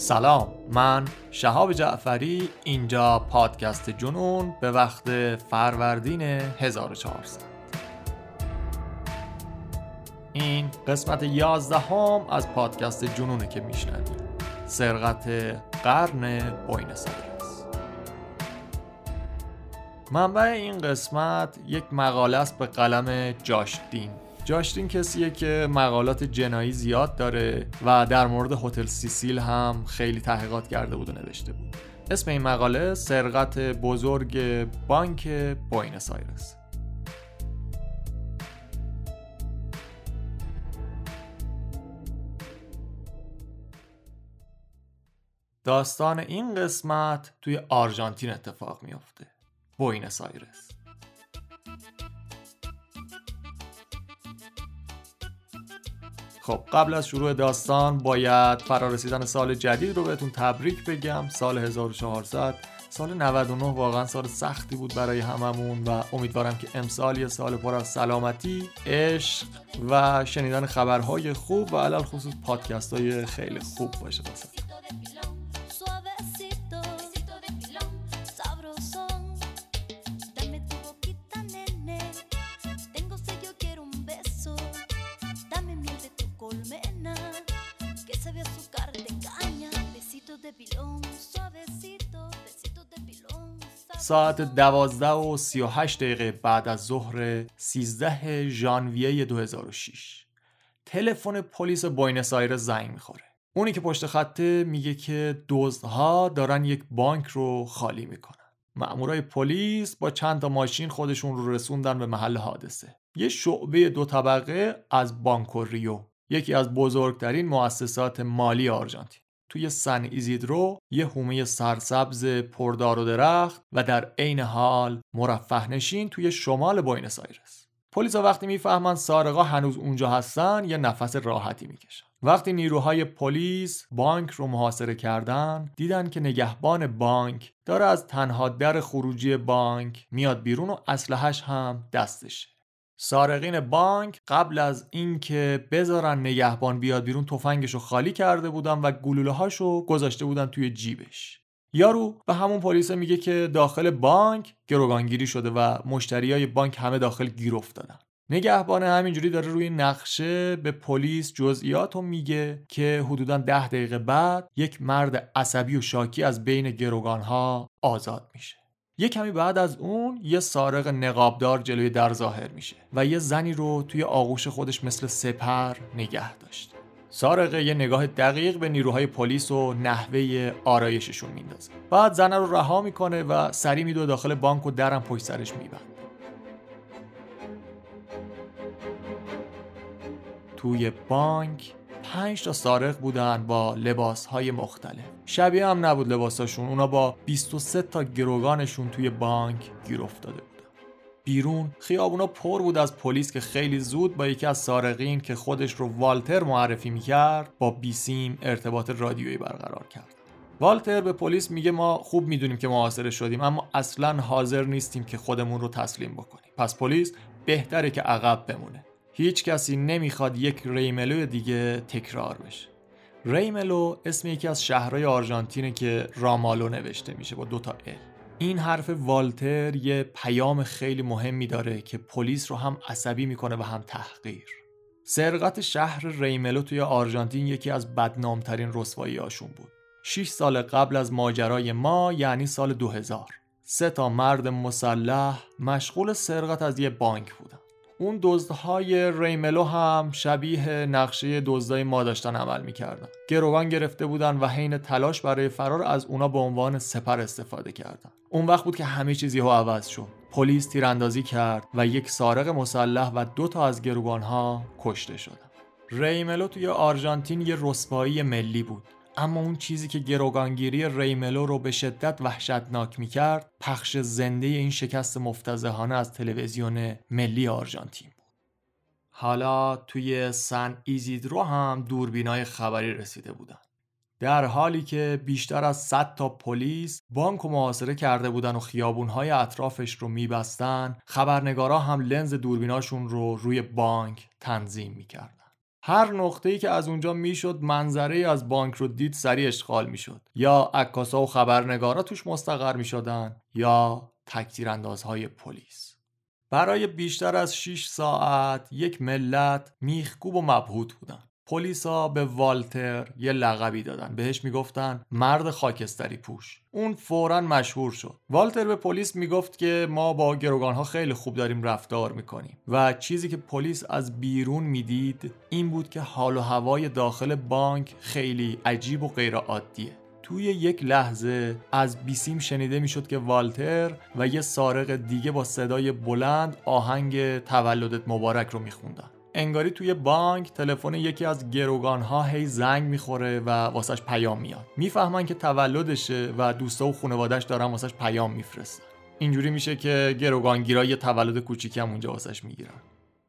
سلام من شهاب جعفری اینجا پادکست جنون به وقت فروردین 1400 این قسمت 11 هم از پادکست جنونه که میشنوید. سرقت قرن بوینس آیرس منبع این قسمت یک مقاله است به قلم جاش دین. جاش دین کسیه که مقالات جنایی زیاد داره و در مورد هتل سیسیل هم خیلی تحقیقات کرده بود و نوشته بود. اسم این مقاله سرقت بزرگ بانک بوینس آیرس. داستان این قسمت توی آرژانتین اتفاق میافته. بوینس آیرس. خب قبل از شروع داستان باید فرارسیدن سال جدید رو بهتون تبریک بگم سال 1400 سال 99 واقعا سال سختی بود برای هممون و امیدوارم که امسال یه سال پر از سلامتی، عشق و شنیدن خبرهای خوب و علل خصوص پادکست های خیلی خوب باشه باسه. ساعت دوازده و سی و هشت دقیقه بعد از ظهر 13 ژانویه 2006 تلفن پلیس بوینس آیرس زنگ می‌خوره. اونی که پشت خطه میگه که دزدها دارن یک بانک رو خالی می‌کنن. مأمورای پلیس با چند تا ماشین خودشون رو رسوندن به محل حادثه. یه شعبه دو طبقه از بانکو ریو. یکی از بزرگترین مؤسسات مالی آرژانتین. توی سن ایزیدرو یه حومه سرسبز پردار و درخت و در عین حال مرفه نشین توی شمال بوینس آیرس. پلیس وقتی می‌فهمن سارقا هنوز اونجا هستن یه نفس راحتی می‌کشن. وقتی نیروهای پلیس بانک رو محاصره کردن دیدن که نگهبان بانک داره از تنها در خروجی بانک میاد بیرون و اسلحهش هم دستشه. سارقین بانک قبل از اینکه بذارن نگهبان بیاد بیرون تفنگش رو خالی کرده بودن و گلوله هاشو گذاشته بودن توی جیبش. یارو به همون پلیس میگه که داخل بانک گروگانگیری شده و مشتریای بانک همه داخل گیر افتادن. نگهبان همینجوری داره روی نقشه به پلیس جزئیات رو میگه که حدودا ده دقیقه بعد یک مرد عصبی و شاکی از بین گروگان ها آزاد میشه. یه کمی بعد از اون یه سارق نقابدار جلوی در ظاهر میشه و یه زنی رو توی آغوش خودش مثل سپر نگه داشت. سارقه یه نگاه دقیق به نیروهای پلیس و نحوه آرایششون میندازه. بعد زن رو رها می‌کنه و سری میدو داخل بانک و درم پشت سرش میبند توی بانک پنج تا سارق بودن با لباس های مختلف. شبیه هم نبود لباساشون اونا با 23 تا گروگانشون توی بانک گیر افتاده بودن. بیرون خیابونا پر بود از پلیس که خیلی زود با یکی از سارقین که خودش رو والتر معرفی می‌کرد با بیسیم ارتباط رادیویی برقرار کرد. والتر به پلیس میگه ما خوب می‌دونیم که محاصره شدیم اما اصلا حاضر نیستیم که خودمون رو تسلیم بکنیم. پس پلیس بهتره که عقب بمونه. هیچ کسی نمی‌خواد یک ریملو دیگه تکرار بشه. ریملو اسم یکی از شهرهای آرژانتینه که رامالو نوشته میشه با دوتا ال. این حرف والتر یه پیام خیلی مهمی داره که پلیس رو هم عصبی می‌کنه و هم تحقیر. سرقت شهر ریملو توی آرژانتین یکی از بدنامترین رسوایی هاشون بود. 6 سال قبل از ماجرای ما یعنی سال 2000 سه تا مرد مسلح مشغول سرقت از یه بانک بودن. اون دزدهای ریملو هم شبیه نقشه دزدای ما داشتن عمل می‌کردن. گروگان گرفته بودن و حین تلاش برای فرار از اونا به عنوان سپر استفاده کردن. اون وقت بود که همه چیزی ها عوض شد. پلیس تیراندازی کرد و یک سارق مسلح و دو تا از گروگانها کشته شدن. ریملو توی آرژانتین یه رسوایی ملی بود. اما اون چیزی که گروگانگیری ریملو رو به شدت وحشتناک می‌کرد پخش زنده این شکست مفتزهانه از تلویزیون ملی آرژانتین بود. حالا توی سن ایزیدرو هم دوربینای خبری رسیده بودن. در حالی که بیشتر از 100 تا پلیس بانک و محاصره کرده بودن و خیابونهای اطرافش رو میبستن خبرنگارا هم لنز دوربیناشون رو روی بانک تنظیم می‌کردن. هر نقطه‌ای که از اونجا می‌شد منظره از بانک رو دید سریع اشغال می‌شد. یا عکاسا و خبرنگارا توش مستقر می‌شدن یا تکتیراندازهای پلیس. برای بیشتر از 6 ساعت یک ملت میخکوب و مبهوت بودن. پلیسا به والتر یه لقبی دادن. بهش می‌گفتن مرد خاکستری پوش. اون فورا مشهور شد. والتر به پلیس می‌گفت که ما با گروگان ها خیلی خوب داریم رفتار می‌کنیم. و چیزی که پلیس از بیرون می‌دید این بود که حال و هوای داخل بانک خیلی عجیب و غیر عادیه. توی یک لحظه از بیسیم شنیده می‌شد که والتر و یه سارق دیگه با صدای بلند آهنگ تولدت مبارک رو میخوندن. انگاری توی بانک تلفن یکی از گروگان ها هی زنگ می‌خوره و واسش پیام میاد. می‌فهمن که تولدشه و دوستا و خانوادش دارن واسش پیام میفرستن. اینجوری میشه که گروگانگیرا یه تولد کوچیکی هم اونجا واسش می‌گیرن.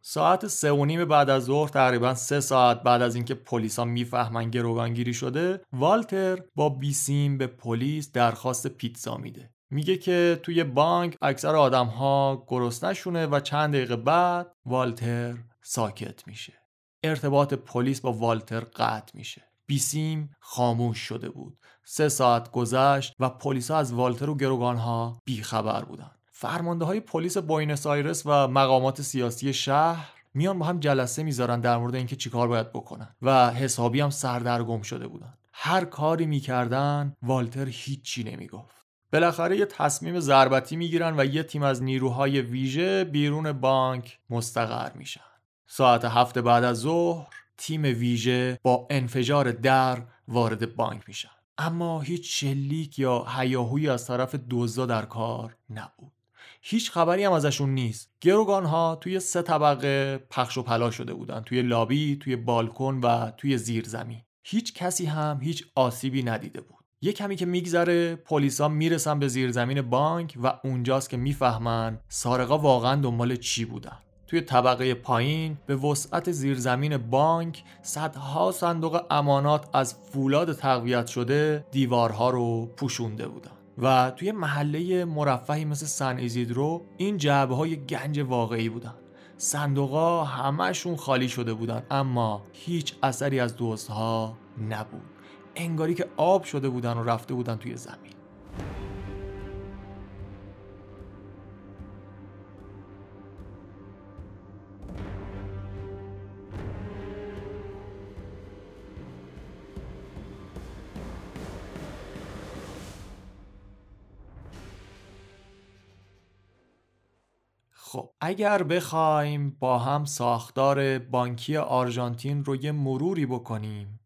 ساعت سه و نیم بعد از ظهر تقریبا سه ساعت بعد از اینکه پلیسا می‌فهمن گروگانگیری شده والتر با بیسیم به پلیس درخواست پیتزا میده. میگه که توی بانک اکثر آدم ها گرسنشونه و چند دقیقه بعد والتر ساکت میشه. ارتباط پلیس با والتر قطع میشه. بیسیم خاموش شده بود. سه ساعت گذشت و پلیس از والتر و گروگانها بیخبر بودن فرمانده های پلیس بوینس آیرس و مقامات سیاسی شهر میان با هم جلسه می‌ذارن در مورد اینکه چیکار باید بکنن و حسابی هم سردرگم شده بودن هر کاری می‌کردن والتر هیچی نمی‌گفت. بالاخره یه تصمیم ضربتی می‌گیرن و یه تیم از نیروهای ویژه بیرون بانک مستقر میشن. ساعت هفت بعد از ظهر تیم ویژه با انفجار در وارد بانک میشن. اما هیچ شلیک یا هیاهویی از طرف دزدا در کار نبود. هیچ خبری هم ازشون نیست. گروگان ها توی سه طبقه پخش و پلا شده بودن. توی لابی توی بالکن و توی زیر زمین هیچ کسی هم هیچ آسیبی ندیده بود. یه کمی که میگذره پلیسا می‌رسن به زیرزمین بانک و اونجاست که می‌فهمن سارقا واقعا دنبال چی بودن. توی طبقه پایین به وسعت زیرزمین بانک صدها صندوق امانات از فولاد تقویت شده دیوارها رو پوشونده بودن. و توی محله مرفهی مثل سن ایزیدرو این جعبه های گنج واقعی بودن. صندوقا همهشون خالی شده بودن اما هیچ اثری از دزدها نبود. انگاری که آب شده بودن و رفته بودن توی زمین. خب اگر بخوایم با هم ساختار بانکی آرژانتین رو یه مروری بکنیم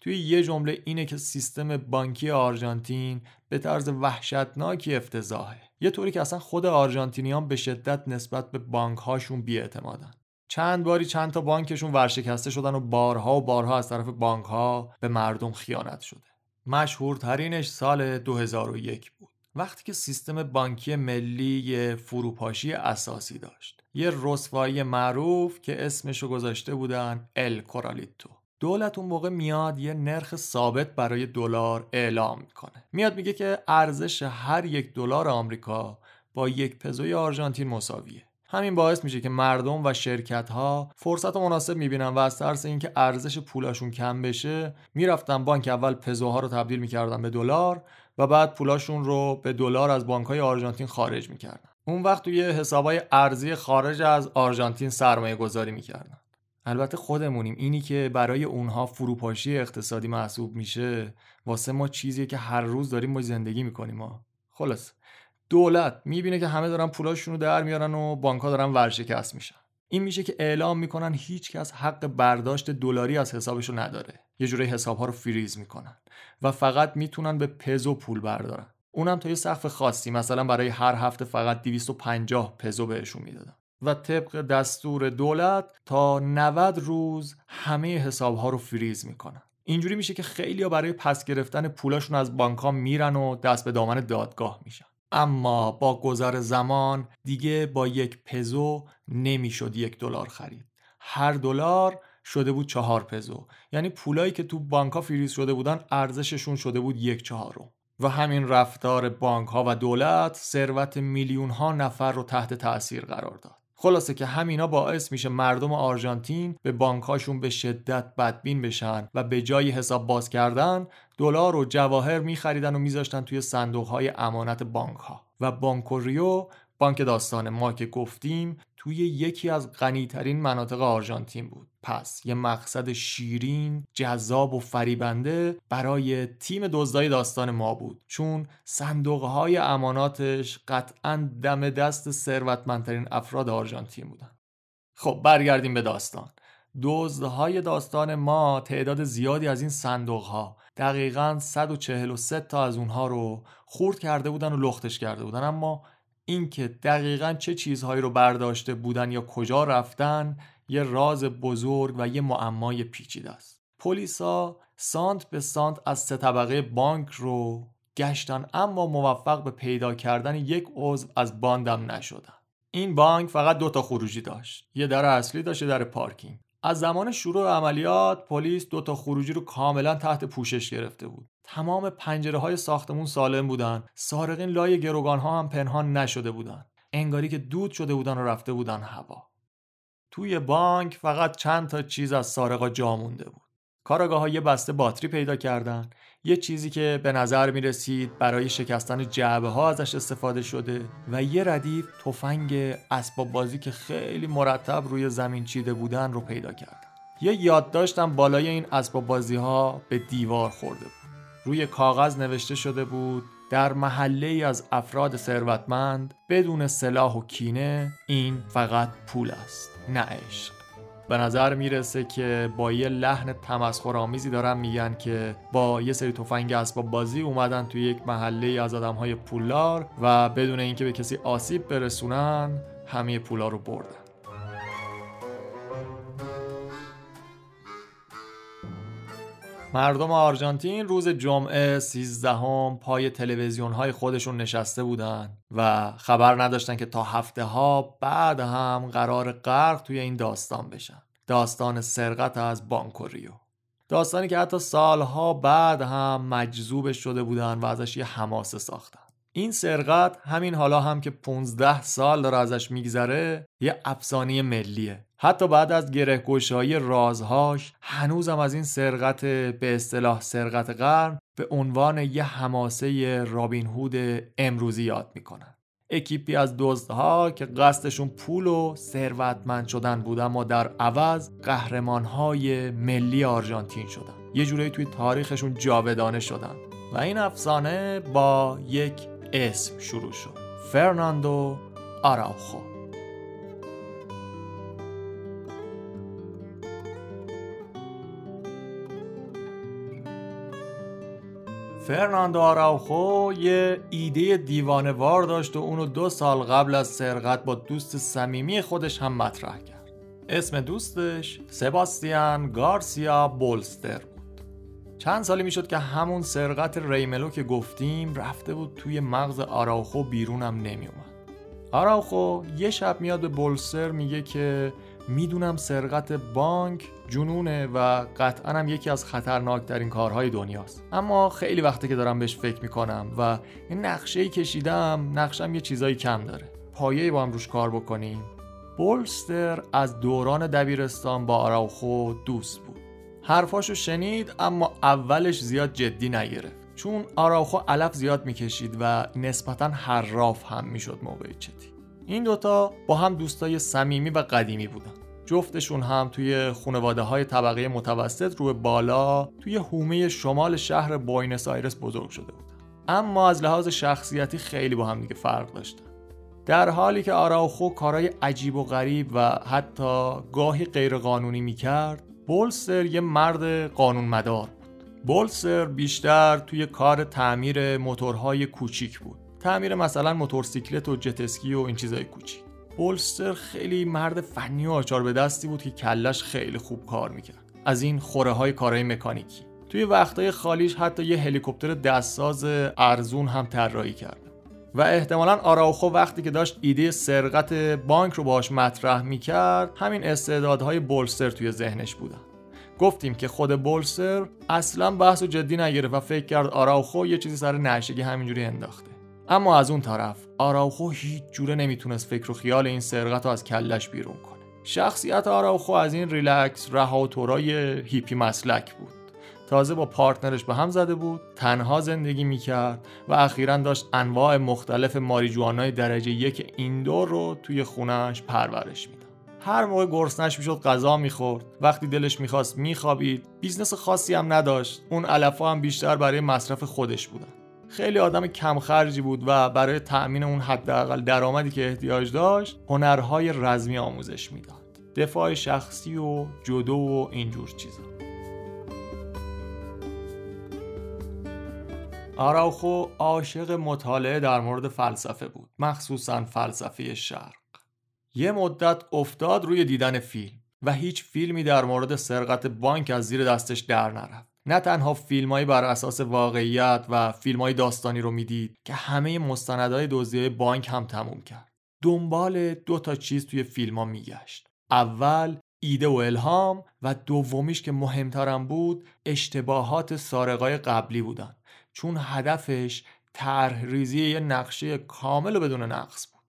توی یه جمله اینه که سیستم بانکی آرژانتین به طرز وحشتناکی افتضاحه. یه طوری که اصلا خود آرژانتینیان به شدت نسبت به بانک هاشون بیاعتمادن. چند باری چند تا بانکشون ورشکسته شدن و بارها و بارها از طرف بانک ها به مردم خیانت شده. مشهورترینش سال 2001 بود. وقتی که سیستم بانکی ملی یه فروپاشی اساسی داشت. یه رسوایی معروف که اسمشو گذاشته بودن ال کورالیتو دولت اون موقع میاد یه نرخ ثابت برای دلار اعلام می‌کنه. میاد میگه که ارزش هر یک دلار آمریکا با یک پزوی آرژانتین مساویه. همین باعث میشه که مردم و شرکت ها فرصت مناسب می‌بینن و از ترس اینکه ارزش پولاشون کم بشه می‌رفتن بانک اول پزوها رو تبدیل می‌کردن به دلار و بعد پولاشون رو به دلار از بانک های آرژانتین خارج می‌کردن. اون وقت توی حسابای ارزی خارج از آرژانتین سرمایه گذاری می‌کردن. البته خودمونیم. اینی که برای اونها فروپاشی اقتصادی محسوب میشه واسه ما چیزیه که هر روز داریم ما زندگی می‌کنیم ما. خلاص. دولت می‌بینه که همه دارن پولاشون رو در میارن و بانک ها دارن ورشکست میشن. این میشه که اعلام می‌کنن هیچکس حق برداشت دلاری از حسابش رو نداره. یه جوری حساب ها رو فریز می‌کنن و فقط می‌تونن به پزو پول بردارن. اونم تا یه سقف خاصی مثلا برای هر هفته فقط 250 پزو بهشون می‌دادن. و طبق دستور دولت تا 90 روز همه حساب ها رو فریز می‌کنن. اینجوری میشه که خیلی ها برای پس گرفتن پولاشون از بانک ها میرن و دست به دامن دادگاه میشن. اما با گذر زمان دیگه با یک پزو نمی‌شد یک دلار خرید. هر دلار شده بود چهار پزو. یعنی پولایی که تو بانک ها فریز شده بودن ارزششون شده بود یک چهارم. و همین رفتار بانک ها و دولت ثروت میلیون ها نفر رو تحت تاثیر قرار داد. خلاصه که همینا باعث میشه مردم آرژانتین به بانکهاشون به شدت بدبین بشن و به جای حساب باز کردن دلار و جواهر میخریدن و میذاشتن توی صندوق های امانت بانک ها و بانکو ریو بانک داستان ما که گفتیم توی یکی از غنیترین مناطق آرژانتین بود. پس یه مقصد شیرین جذاب و فریبنده برای تیم دزدای داستان ما بود. چون صندوق های اماناتش قطعا دم دست ثروتمندترین افراد آرژانتین بودن. خب برگردیم به داستان. دزدهای داستان ما تعداد زیادی از این صندوق ها دقیقا 143 تا از اونها رو خورد کرده بودن و لختش کرده بودن. اما اینکه دقیقا چه چیزهایی رو برداشته بودن یا کجا رفتن یه راز بزرگ و یه معمای پیچیده است. پلیسا سانت به سانت از سه طبقه بانک رو گشتن اما موفق به پیدا کردن یک عضو از باندم نشدن. این بانک فقط دو تا خروجی داشت. یه در اصلی داشت یه در پارکینگ. از زمان شروع عملیات پلیس دو تا خروجی رو کاملا تحت پوشش گرفته بود. تمام پنجره های ساختمون سالم بودن. سارقین لای گروگان ها هم پنهان نشده بودن. انگاری که دود شده بودن و رفته بودن هوا. توی بانک فقط چند تا چیز از سارقا جا مونده بود. کاراگاه ها یه بسته باتری پیدا کردن. یه چیزی که به نظر می رسید برای شکستن جعبه ها ازش استفاده شده و یه ردیف تفنگ اسباب بازی که خیلی مرتب روی زمین چیده بودن رو پیدا کردن یه یادداشتم بالای این اسباب بازی ها به دیوار خورده بود. روی کاغذ نوشته شده بود در محله ای از افراد ثروتمند بدون سلاح و کینه این فقط پول است نه عشق. به نظر می‌رسه که با یه لحن تمسخرآمیزی دارن میگن که با یه سری تفنگ اسباب بازی اومدن توی یک محله از آدم های پولار و بدون اینکه به کسی آسیب برسونن همه پولا رو بردن. مردم آرژانتین روز جمعه 13 هم پای تلویزیون های خودشون نشسته بودن و خبر نداشتن که تا هفته ها بعد هم قرار غرق توی این داستان بشن. داستان سرقت از بانکوریو داستانی که حتی سالها بعد هم مجذوب شده بودن و ازش یه حماسه ساختن. این سرقت همین حالا هم که 15 سال داره ازش میگذره یه افسانه ملیه. حتی بعد از گره گشایی رازهاش هنوزم از این سرقت به اصطلاح سرقت قرن به عنوان یه حماسه رابین هود امروزی یاد می‌کنن. اکیپی از دزدها که قصدشون پول و ثروتمند شدن بود اما در عوض قهرمانهای ملی آرژانتین شدن. یه جورایی توی تاریخشون جاودانه شدن. و این افسانه با یک اسم شروع شد. فرناندو آراوخو. فرناندو آراوخو یه ایده دیوانه وار داشت و اونو دو سال قبل از سرقت با دوست صمیمی خودش هم مطرح کرد. اسم دوستش سباستیان گارسیا بولستر چند سالی می‌شد که همون سرقت ریملو که گفتیم رفته بود توی مغز آراوخو بیرونم نمیومد آراوخو یه شب میاد به بولستر میگه که می‌دونم سرقت بانک جنونه و قطعا هم یکی از خطرناکترین کارهای دنیاست. اما خیلی وقته که دارم بهش فکر می‌کنم و یه نقشه کشیدم نقشم یه چیزایی کم داره. پایه با هم روش کار بکنیم. بولستر از دوران دبیرستان با آراوخو دوست بود. حرفاشو شنید اما اولش زیاد جدی نگرفت چون آراوخو علف زیاد می‌کشید و نسبتا حراف هم می‌شد موقع چتی. این دوتا با هم دوستای صمیمی و قدیمی بودن. جفتشون هم توی خانواده های طبقه متوسط رو به بالا توی حومه شمال شهر بوینس آیرس بزرگ شده بودن. اما از لحاظ شخصیتی خیلی با هم دیگه فرق داشتن. در حالی که آراوخو کارهای عجیب و غریب و حتی گاهی غیرقانونی می‌کرد بولسر یه مرد قانون مدار بود. بولسر بیشتر توی کار تعمیر موتورهای کوچیک بود. تعمیر مثلا موتورسیکلت و جتسکی و این چیزای کوچیک. بولستر خیلی مرد فنی و آچار به دستی بود که کلش خیلی خوب کار می‌کرد. از این خوره های کارهای مکانیکی. توی وقتهای خالیش حتی یه هلیکوپتر دستساز ارزون هم طراحی کرد. و احتمالا آراوخو وقتی که داشت ایده سرقت بانک رو باهاش مطرح می‌کرد همین استعدادهای بولستر توی ذهنش بودن. گفتیم که خود بولستر اصلا بحث و جدی نگرفت و فکر کرد آراوخو یه چیزی سر نشگی همینجوری انداخته. اما از اون طرف آراوخو هیچ جوره نمی‌تونست فکر و خیال این سرقت رو از کلش بیرون کنه. شخصیت آراوخو از این ریلکس رها و هیپی مسلک بود. تازه با partner ش به هم زده بود تنها زندگی می‌کرد و اخیرا داشت انواع مختلف ماریجوانای درجه یک indoor رو توی خونش پرورش می‌داد. هر موقع گرسنش می‌شد غذا می‌خورد. وقتی دلش می‌خواست میخوابید business خاصی هم نداشت. اون علفا هم بیشتر برای مصرف خودش بودن. خیلی آدم کم خرجی بود و برای تأمین اون حداقل درآمدی که احتیاج داشت هنرهای رزمی آموزش می‌داد. دفاع شخصی و جدو و اینجور چیزا. آراوخو عاشق مطالعه در مورد فلسفه بود مخصوصا فلسفه شرق. یه مدت افتاد روی دیدن فیلم و هیچ فیلمی در مورد سرقت بانک از زیر دستش در نرفت. نه تنها فیلمایی بر اساس واقعیت و فیلمای داستانی رو می‌دید که همه مستندهای دزدی بانک هم تموم کرد. دنبال دو تا چیز توی فیلم میگشت. اول ایده و الهام و دومیش که مهمترم بود اشتباهات سارقای قبلی بودن. چون هدفش طرح ریزی یه نقشه کامل و بدون نقص بود.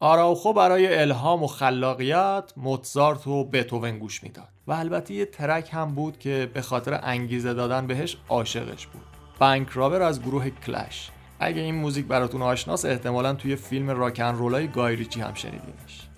آراوخو برای الهام و خلاقیت موتزارت و بتوون گوش می‌داد و البته یه ترک هم بود که به خاطر انگیزه دادن بهش عاشقش بود. بانک رابر از گروه کلش. اگه این موزیک براتون آشناس احتمالا توی فیلم راکن رولای گایریچی هم شنیدینش.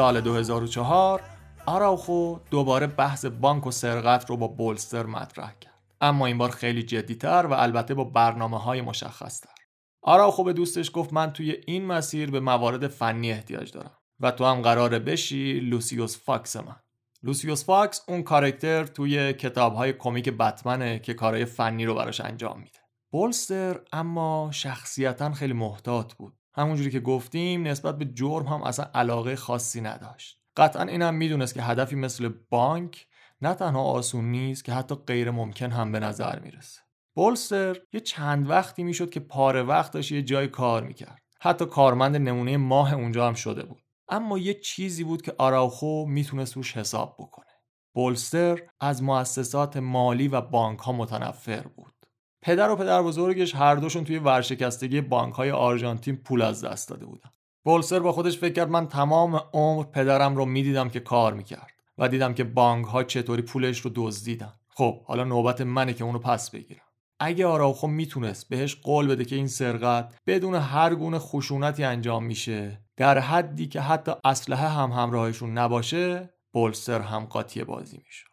سال 2004 آراوخو دوباره بحث بانک و سرقت رو با بولستر مطرح کرد. اما این بار خیلی جدیتر و البته با برنامه های مشخص تر آراوخو به دوستش گفت من توی این مسیر به موارد فنی احتیاج دارم و تو هم قراره بشی لوسیوس فاکس من. لوسیوس فاکس اون کارکتر توی کتاب های کمیک بتمنه که کارهای فنی رو براش انجام میده. بولستر اما شخصیتا خیلی محتاط بود. همونجوری که گفتیم نسبت به جرم هم اصلا علاقه خاصی نداشت. قطعا اینم می‌دونست که هدفی مثل بانک نه تنها آسون نیست که حتی غیر ممکن هم به نظر می‌رسه. بولستر یه چند وقتی می‌شد که پاره وقت داشت یه جای کار می‌کرد. حتی کارمند نمونه ماه اونجا هم شده بود. اما یه چیزی بود که آراوخو می‌تونست روش حساب بکنه. بولستر از مؤسسات مالی و بانک ها متنفر بود. پدر و پدر بزرگش هر دوشون توی ورشکستگی بانک های آرژانتین پول از دست داده بودن. بولسر با خودش فکر کرد من تمام عمر پدرم رو می‌دیدم که کار می‌کرد و دیدم که بانک ها چطوری پولش رو دزدیدن. خب حالا نوبت منه که اونو پس بگیرم. اگه آراوخو می‌تونست بهش قول بده که این سرقت بدون هر گونه خشونتی انجام میشه در حدی که حتی اسلحه هم همراهشون نباشه بولسر هم قاطی بازی میشه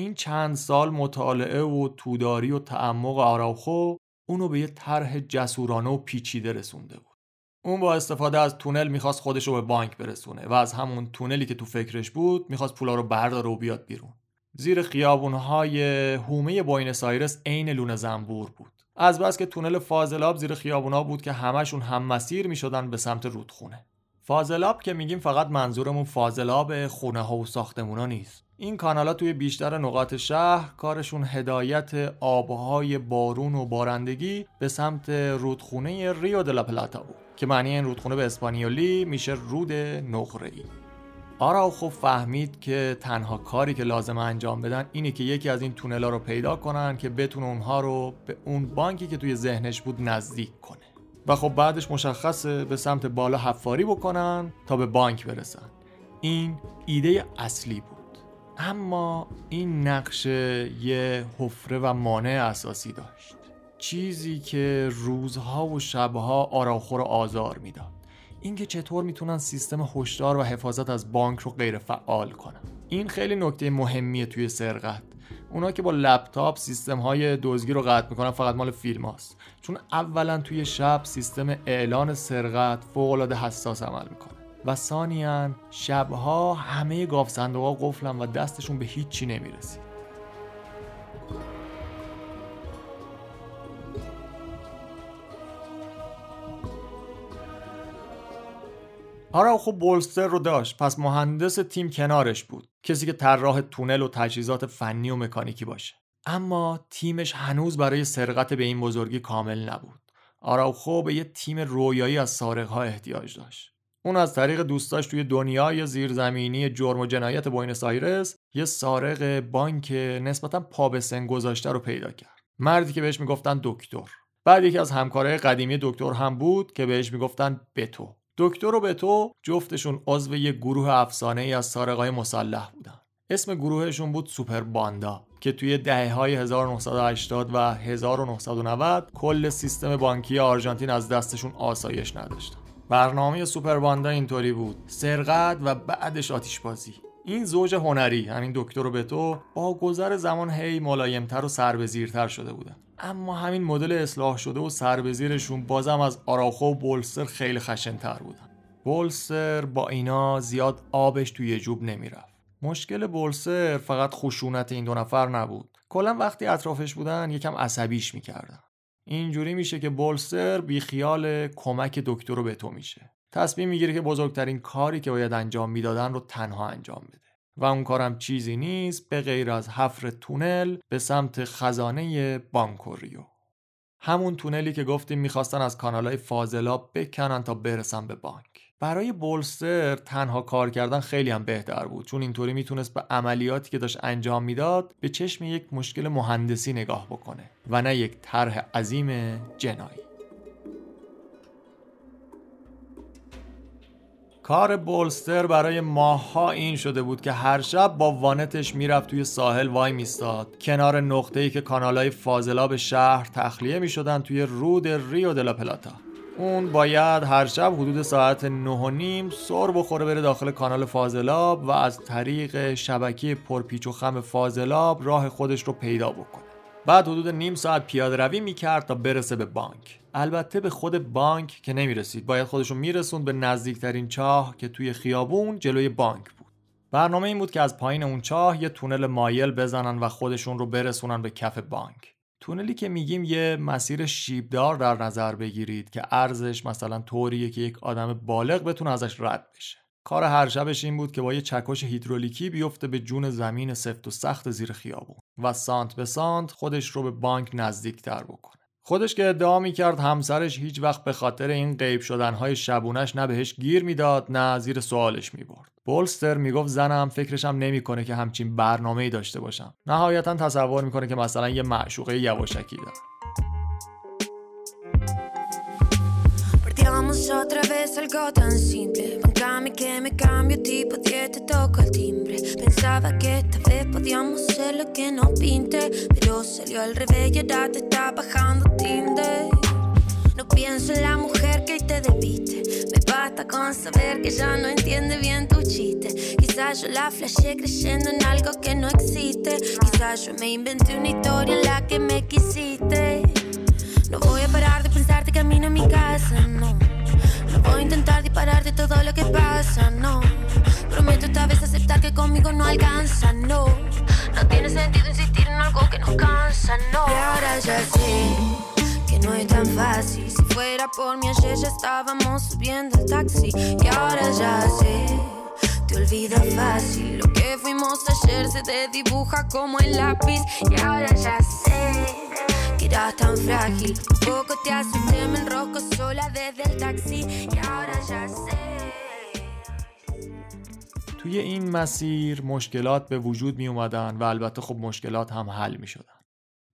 این چند سال مطالعه و توداری و تعمق آراوخو اونو به یه طرح جسورانه و پیچیده رسونده بود. اون با استفاده از تونل می‌خواست خودش رو به بانک برسونه و از همون تونلی که تو فکرش بود می‌خواست پولا رو برداره و بیاد بیرون. زیر خیابونهای حومه بوینس آیرس عین لونه زنبور بود. از بس که تونل فاضلاب زیر خیابونا بود که همشون هم مسیر می‌شدن به سمت رودخونه. فاضلاب که میگیم فقط منظورمون فاضلاب خونه ها و ساختمونا نیست. این کانالا توی بیشتر نقاط شهر کارشون هدایت آبهای بارون و بارندگی به سمت رودخونه ریو دلا پلاتا بود که معنی این رودخونه به اسپانیولی میشه رود نقره ای آراوخو فهمید که تنها کاری که لازم انجام بدن اینه که یکی از این تونلا رو پیدا کنن که بتونه اونها رو به اون بانکی که توی ذهنش بود نزدیک کنه. و خب بعدش مشخصه به سمت بالا حفاری بکنن تا به بانک برسن. این ایده اصلی بود. اما این نقشه یه حفره و مانع اساسی داشت. چیزی که روزها و شبها آراخور آزار می‌داد. اینکه چطور می‌تونن سیستم هشدار و حفاظت از بانک رو غیر فعال کنن. این خیلی نکته مهمیه توی سرقت. اونا که با لپتاپ سیستم های دزدی رو قطع می‌کنن فقط مال فیلم هاست. چون اولا توی شب سیستم اعلان سرقت فوق العاده حساس عمل می‌کنه. و ثانیا شبها همه گاف صندوقا قفلن و دستشون به هیچی نمی‌رسید. آراوخو بولستر رو داشت پس مهندس تیم کنارش بود کسی که طراح تونل و تجهیزات فنی و مکانیکی باشه. اما تیمش هنوز برای سرقت به این بزرگی کامل نبود. آراوخو به یه تیم رویایی از سارقها احتیاج داشت. اون از طریق دوستاش توی دنیای زیرزمینی جرم و جنایت بوینس آیرس یه سارق بانک نسبتا پا به سن گذاشته رو پیدا کرد. مردی که بهش می‌گفتن دکتر. بعد یکی از همکارای قدیمی دکتر هم بود که بهش می‌گفتن بتو. دکتر و بتو جفتشون عضو یه گروه افسانه ای از سارقای مسلح بودن. اسم گروهشون بود سوپر باندا که توی دهه های 1980 و 1990 کل سیستم بانکی آرژانتین از دستشون آسایش نداشتن. برنامه سوپر باندا اینطوری بود. سرقت و بعدش آتیش بازی. این زوج هنری همین دکتر و بتو با گذر زمان هی ملایمتر و سربزیرتر شده بودن. اما همین مدل اصلاح شده و سربزیرشون بازم از آراخو و بولستر خیلی خشنتر بودن. بولستر با اینا زیاد آبش توی جوب نمی‌رفت. مشکل بولستر فقط خشونت این دو نفر نبود. کلا وقتی اطرافش بودن یکم عصبیش می‌کردن. اینجوری میشه که بولستر بیخیال کمک دکتر رو به تو میشه. تصمیم می‌گیره که بزرگترین کاری که باید انجام می‌دادن رو تنها انجام بده. و اون کارم چیزی نیست به غیر از حفر تونل به سمت خزانه بانکوریو همون تونلی که گفتیم می‌خواستن از کانالای فاضلاب بکنن تا برسن به بانک. برای بولستر تنها کار کردن خیلی هم بهتر بود چون اینطوری می‌تونست به عملیاتی که داشت انجام می‌داد به چشم یک مشکل مهندسی نگاه بکنه و نه یک طرح عظیم جنایی. کار بولستر برای ماها این شده بود که هر شب با وانتش می‌رفت توی ساحل وای میستاد. کنار نقطه‌ای که کانالای فاضلاب شهر تخلیه می‌شدن توی رود ریو دلا پلاتا. اون باید هر شب حدود ساعت نه و نیم سر بخوره بره داخل کانال فاضلاب و از طریق شبکه پرپیچ و خم فاضلاب راه خودش رو پیدا بکنه. بعد حدود نیم ساعت پیاده روی می‌کرد تا برسه به بانک. البته به خود بانک که نمی‌رسید. باید خودشون میرسوند به نزدیکترین چاه که توی خیابون جلوی بانک بود. برنامه این بود که از پایین اون چاه یه تونل مایل بزنن و خودشون رو برسونن به کف بانک. تونلی که میگیم یه مسیر شیبدار در نظر بگیرید که ارزش مثلا طوریه که یک آدم بالغ بتونه ازش رد بشه. کار هر شبش این بود که با یه چکش هیدرولیکی بیفته به جون زمین سفت و سخت زیر خیابون و سانت به سانت خودش رو به بانک نزدیکتر بکنه خودش که ادعا می‌کرد همسرش هیچ وقت به خاطر این غیب شدنهای شبونش نه بهش گیر می‌داد نه زیر سوالش می‌برد. بولستر می‌گفت زنم فکرشم نمی‌کنه که همچین برنامه‌ای داشته باشم. نهایتا تصور می‌کنه که مثلا یه معشوقه یواشکی دارم. Otra vez algo tan simple. Bancame que me cambio tipo 10, te toco el timbre. Pensaba que esta vez podíamos ser lo que nos pinte. Pero salió al revés y ahora te está bajando Tinder. No pienso en la mujer que te debiste. Me basta con saber que ya no entiende bien tu chiste. Quizás yo la flashé creyendo en algo que no existe. Quizás yo me inventé una historia en la que me quisiste. No voy a parar de pensarte camino a mi casa, no. Voy a intentar dispararte todo lo que pasa, no. Prometo esta vez aceptar que conmigo no alcanza, no. No tiene sentido insistir en algo que nos cansa, no. Y ahora ya sé que no es tan fácil. Si fuera por mí ayer ya estábamos subiendo el taxi. Y ahora ya sé. Te olvida fácil lo que fuimos ayer se te dibuja como el lápiz y ahora ya sé tan frágil. Poco te sola desde el taxi y ahora ya sé. توی این مسیر مشکلات به وجود می اومدن و البته خب مشکلات هم حل می شدن.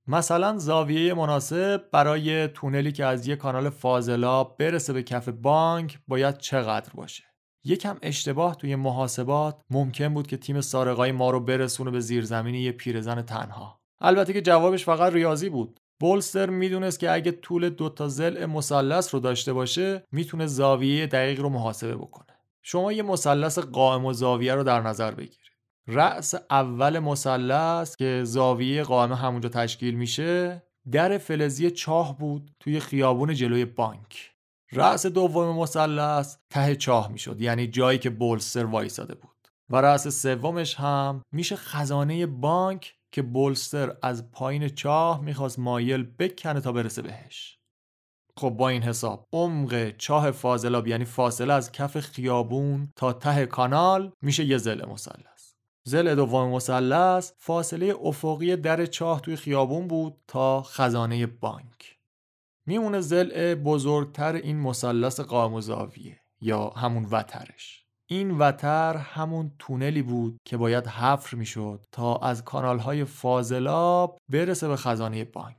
مثلا زاویه مناسب برای تونلی که از یک کانال فاضلاب برسه به کف بانک باید چقدر باشه یکم اشتباه توی محاسبات ممکن بود که تیم سارقای ما رو برسونه به زیرزمینی یه پیرزن تنها. البته که جوابش فقط ریاضی بود. بولستر می‌دونست که اگه طول دو تا ضلع مثلث رو داشته باشه می‌تونه زاویه دقیق رو محاسبه بکنه. شما یه مثلث قائم و زاویه رو در نظر بگیرید. رأس اول مثلث که زاویه قائم همونجا تشکیل میشه در فلزی چاه بود توی خیابون جلوی بانک. رأس دوم مثلث ته چاه می‌شد یعنی جایی که بولستر وایساده بود. و رأس سومش هم میشه خزانه بانک که بولستر از پایین چاه می‌خواست مایل بکنه تا برسه بهش. خب با این حساب عمق چاه فاضلاب یعنی فاصله از کف خیابون تا ته کانال میشه یه زل مثلث. زل دوم مثلث فاصله افقی در چاه توی خیابون بود تا خزانه بانک. میمونه زل بزرگتر این مثلث قائم یا همون وترش. این وتر همون تونلی بود که باید حفر می‌شد تا از کانال های فاضلاب برسه به خزانه بانک.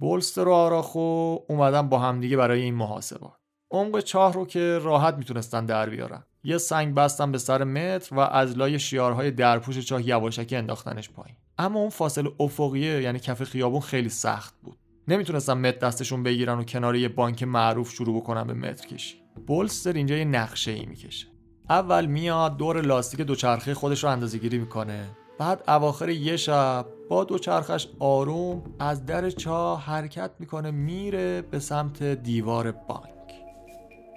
بولستر و آراخو اومدن با همدیگه برای این محاسبات. عمق چاه رو که راحت می‌تونستن در بیارن. یه سنگ بستن به سر متر و از لای شیارهای درپوش چاه یواشکی انداختنش پایین. اما اون فاصله افقیه یعنی کف خیابون خیلی سخت بود. نمی‌تونستن متر دستشون بگیرن و کنار یه بانک معروف شروع بکنن به متر کشی بولستر اینجا یه نقشه ای می‌کشه. اول میاد دور لاستیک دوچرخه خودش رو اندازه گیری می‌کنه. بعد اواخر یه شب با دوچرخش آروم از در چاه حرکت می‌کنه میره به سمت دیوار بانک.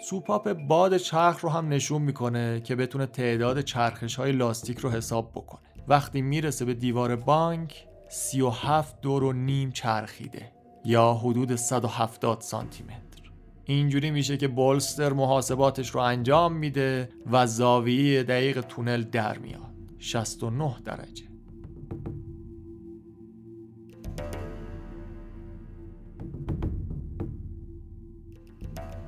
سوپاپ باد چرخ رو هم نشون می‌کنه که بتونه تعداد چرخش های لاستیک رو حساب بکنه. وقتی می‌رسه به دیوار بانک 37 دور و نیم چرخیده. یا حدود 170 سانتی متر اینجوری میشه که بولستر محاسباتش رو انجام میده و زاویه دقیق تونل در میاد. 69 درجه.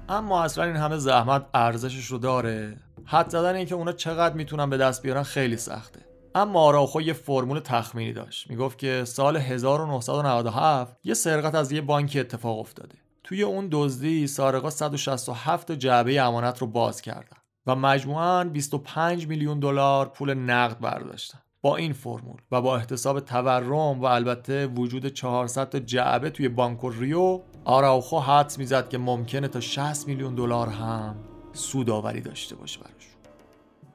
اما اصلا این همه زحمت ارزشش رو داره. حد زدن اینکه اونا چقدر می‌تونن به دست بیارن خیلی سخته. اما آراخو یه فرمول تخمینی داشت. می‌گفت که سال 1997 یه سرقت از یه بانکی اتفاق افتاده. توی اون دزدی سارقا 167 جعبه امانت رو باز کردن و مجموعاً 25 میلیون دلار پول نقد برداشتن با این فرمول و با احتساب تورم و البته وجود 400 تا جعبه توی بانکو ریو آراوخو حدس می‌زد که ممکنه تا 60 میلیون دلار هم سوداوری داشته باشه براشون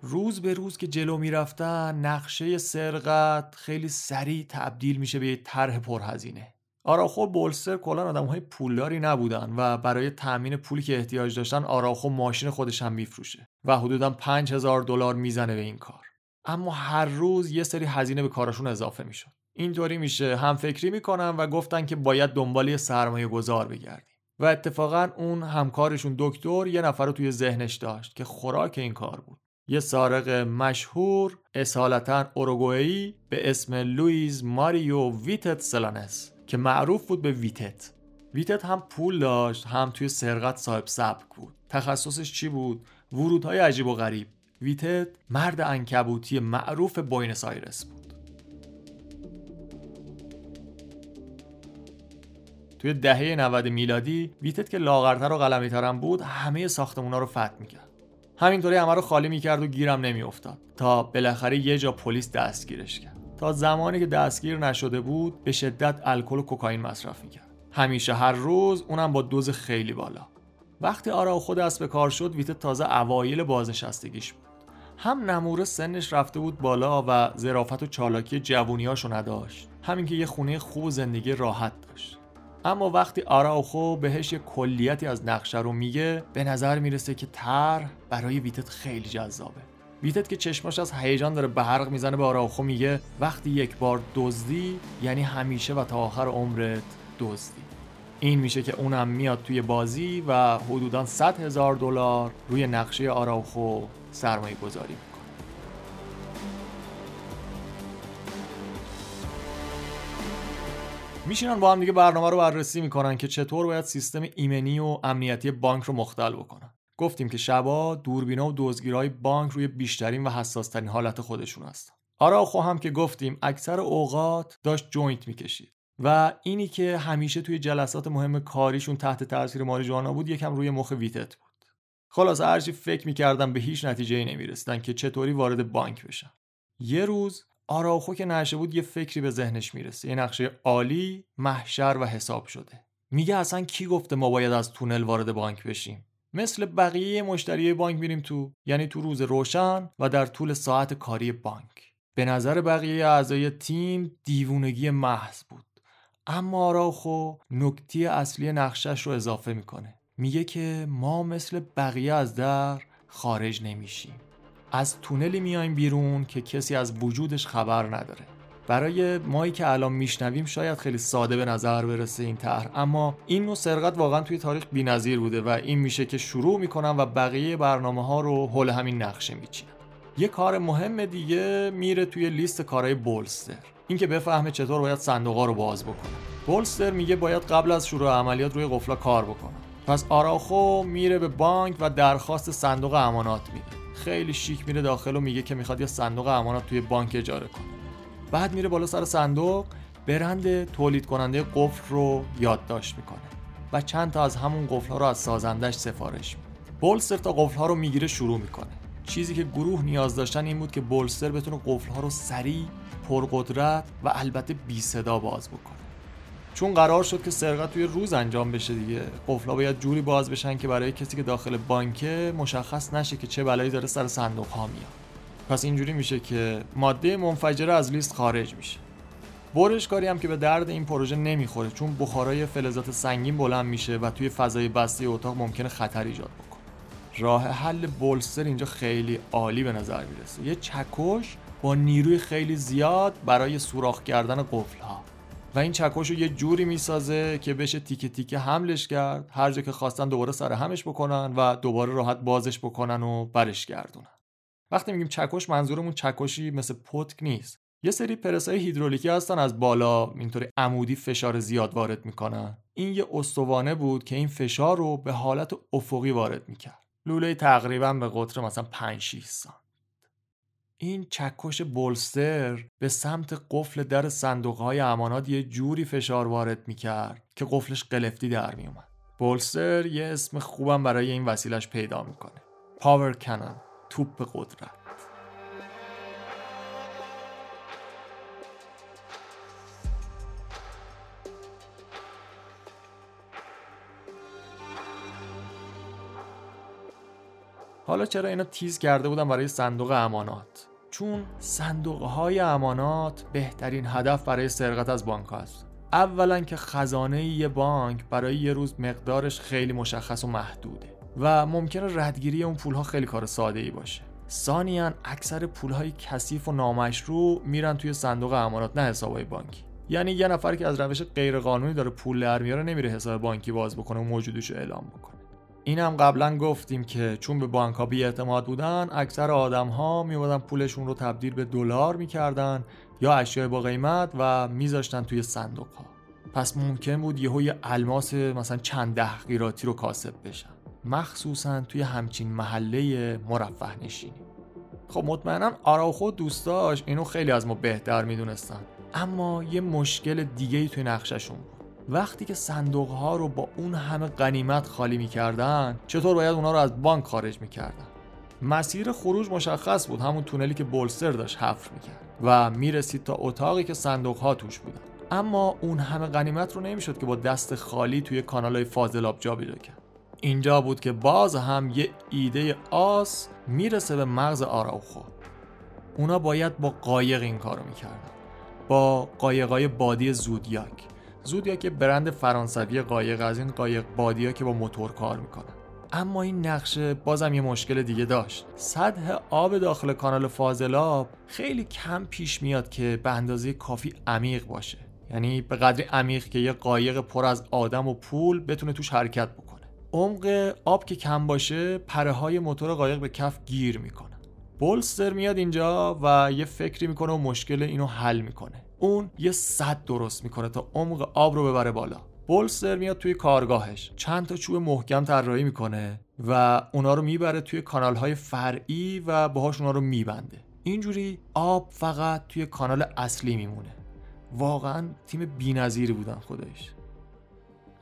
روز به روز که جلو می‌رفتن نقشه سرقت خیلی سریع تبدیل میشه به یه طرح پرهزینه. آراخو بولستر کلا آدم های پولداری نبودن و برای تأمین پولی که احتیاج داشتن آراخو ماشین خودش هم میفروشه و حدودا 5000 دلار می‌زنه به این کار. اما هر روز یه سری هزینه به کارشون اضافه می‌شد. اینطوری میشه. هم فکری می‌کنن و گفتن که باید دنبال یه سرمایه گذار بگردیم. و اتفاقا اون همکارشون دکتر یه نفر رو توی ذهنش داشت که خوراک این کار بود. یه سارق مشهور اصالتا اوروگوئی به اسم لویز ماریو ویتت سلانس که معروف بود به ویتت. ویتت هم پول داشت هم توی سرقت صاحب سبک بود. تخصصش چی بود؟ ورودهای عجیب و غریب. ویتت مرد انکبوتی معروف بوینس آیرس بود. توی دهه 90 میلادی ویتت که لاغرتر و قلمیتر هم بود همه ساختمونا رو فتح می‌کرد. همینطوری همه رو خالی می‌کرد و گیرم نمیافتاد. تا بالاخره یه جا پلیس دستگیرش کرد. تا زمانی که دستگیر نشده بود به شدت الکل و کوکائین مصرف می‌کرد. همیشه هر روز اونم با دوز خیلی بالا. وقتی آرا خود دست به کار شد ویت تازه اوایل بازنشستگیش بود. هم نموره سنش رفته بود بالا و ظرافت و چالاکی جوونیاشو نداشت. همین که یه خونه خوب زندگی راحت داشت. اما وقتی آراوخو بهش یه کلیتی از نقشه رو میگه به نظر می‌رسه که طرح برای ویتت خیلی جذابه. ویتت که چشماش از هیجان داره برق می‌زنه به آراوخو میگه وقتی یک بار دزدی یعنی همیشه و تا آخر عمرت دزدی. این میشه که اونم میاد توی بازی و حدودا 100 هزار دلار روی نقشه آراوخو سرمایه گذاری میشینن با هم دیگه برنامه رو بررسی می‌کنن که چطور باید سیستم ایمنی و امنیتی بانک رو مختل بکنن. گفتیم که شبا دوربینا و دزدگیرهای بانک روی بیشترین و حساسترین حالت خودشون هستن. آراخو هم که گفتیم اکثر اوقات داشت joint می‌کشید. و اینی که همیشه توی جلسات مهم کاریشون تحت تاثیر ماریجوانا بود یکم روی مخ ویتت بود. خلاص هرچی فکر می‌کردن به هیچ نتیجه ای نمی‌رسیدن که چطوری وارد بانک بشن. یه روز آراخو که نشه بود یه فکری به ذهنش می‌رسه. یه نقشه عالی محشر و حساب شده. میگه اصلا کی گفته ما باید از تونل وارد بانک بشیم؟ مثل بقیه مشتری بانک میریم تو یعنی تو روز روشن و در طول ساعت کاری بانک. به نظر بقیه اعضای تیم دیوونگی محض بود. اما آراخو نکته اصلی نقشش رو اضافه می‌کنه. میگه که ما مثل بقیه از در خارج نمیشیم. از تونلی میایم بیرون که کسی از وجودش خبر نداره. برای مایی که الان میشنویم شاید خیلی ساده به نظر برسه این طرح اما این نوع سرقت واقعا توی تاریخ بی‌نظیر بوده و این میشه که شروع می‌کنن و بقیه برنامه ها رو حول همین نقشه میچینن یه کار مهم دیگه میره توی لیست کارهای بولستر. اینکه بفهمه چطور باید صندوقا رو باز بکنه. بولستر میگه باید قبل از شروع عملیات روی قفلا کار بکنه. پس آراخو میره به بانک و درخواست صندوق امانات میده. خیلی شیک میره داخل و میگه که می‌خواد یه صندوق امانات توی بانک اجاره کنه. بعد میره بالا سر صندوق برند تولید کننده قفل رو یادداشت می‌کنه و چند تا از همون قفل ها رو از سازندش سفارش میده. بولستر تا قفل ها رو می‌گیره شروع می‌کنه. چیزی که گروه نیاز داشتن این بود که بولستر بتونه قفل ها رو سریع پرقدرت و البته بی صدا باز بکنه. چون قرار شد که سرقت توی روز انجام بشه دیگه. قفلا باید جوری باز بشن که برای کسی که داخل بانکه مشخص نشه که چه بلایی داره سر صندوق ها میاد. پس اینجوری میشه که ماده منفجره از لیست خارج میشه. برشکاری هم که به درد این پروژه نمی‌خوره چون بخارای فلزات سنگین بلند میشه و توی فضای بسته اتاق ممکنه خطر ایجاد بکنه. راه حل بولستر اینجا خیلی عالی به نظر می‌رسه. یه چکش با نیروی خیلی زیاد برای سوراخ کردن قفل ها و این چکش رو یه جوری می‌سازه که بشه تیکه تیکه حملش کرد. هر جا که خواستن دوباره سر همش بکنن و دوباره راحت بازش بکنن و برش گردونن. وقتی میگیم چکش منظورمون چکشی مثل پتک نیست. یه سری پرسای هیدرولیکی هستن از بالا اینطوری عمودی فشار زیاد وارد می‌کنن. این یه استوانه بود که این فشار رو به حالت افقی وارد می‌کرد. لوله تقریبا به قطر مثلا 5 6 سانت این چکش بولستر به سمت قفل در صندوق های امانات یه جوری فشار وارد می‌کرد که قفلش قلفتی در میومد بولستر یه اسم خوبم برای این وسیلش پیدا می‌کنه. پاور کنن توپ قدرت. حالا چرا اینا تیز کرده بودن برای صندوق امانات؟ چون صندوق های امانات بهترین هدف برای سرقت از بانک هست. اولا که خزانه یه بانک برای یه روز مقدارش خیلی مشخص و محدوده و ممکنه ردگیری اون پولها خیلی کار ساده ای باشه. ثانیا اکثر پولهای کثیف و نامشروع میرن توی صندوق امانات نه حسابهای بانکی. یعنی یه نفر که از روش غیرقانونی داره پول در میاره نمیره حساب بانکی باز بکنه و موجودش رو اعلام بکنه. این هم قبلا گفتیم که چون به بانک ها اعتماد بودن اکثر آدم ها میومدن پولشون رو تبدیل به دلار می‌کردن یا اشیاء با قیمت و میذاشتن توی صندوق ها پس ممکن بود یهو یه الماس مثلا چند ده قیراتی رو کاسب بشن. مخصوصا توی همچین محله مرفه نشینی. خب مطمئنا آراوخو دوستاش اینو خیلی از ما بهتر می‌دونستن. اما یه مشکل دیگه توی نقششون بود. وقتی که صندوق ها رو با اون همه غنیمت خالی می‌کردن چطور باید اونا رو از بانک خارج می‌کردن؟ مسیر خروج مشخص بود همون تونلی که بولستر داشت حفر می‌کرد و می‌رسید تا اتاقی که صندوق ها توش بودن. اما اون همه غنیمت رو نمی‌شد که با دست خالی توی کانال های فاضلاب جابجا کرد. اینجا بود که باز هم یه ایده آس می‌رسه به مغز آراوخو. اونا باید با قایق این کارو می‌کردن. با قایقای بادی زودیاک. زودیاک برند فرانسوی قایق از این قایق بادیا که با موتور کار می‌کنن اما این نقشه بازم یه مشکل دیگه داشت. سطح آب داخل کانال فاضلاب خیلی کم پیش میاد که به اندازه کافی عمیق باشه. یعنی به قدری عمیق که یه قایق پر از آدم و پول بتونه توش حرکت بکنه. عمق آب که کم باشه پره های موتور قایق به کف گیر می‌کنه. بولستر میاد اینجا و یه فکری می‌کنه و مشکل اینو حل می‌کنه. اون یه صد درست می‌کنه تا عمق آب رو ببره بالا. بولستر میاد توی کارگاهش. چند تا چوب محکم طراحی می‌کنه و اونا رو می‌بره توی کانال های فرعی و باهاش اونا رو میبنده. اینجوری آب فقط توی کانال اصلی میمونه. واقعا تیم بینظیری بودن خودش.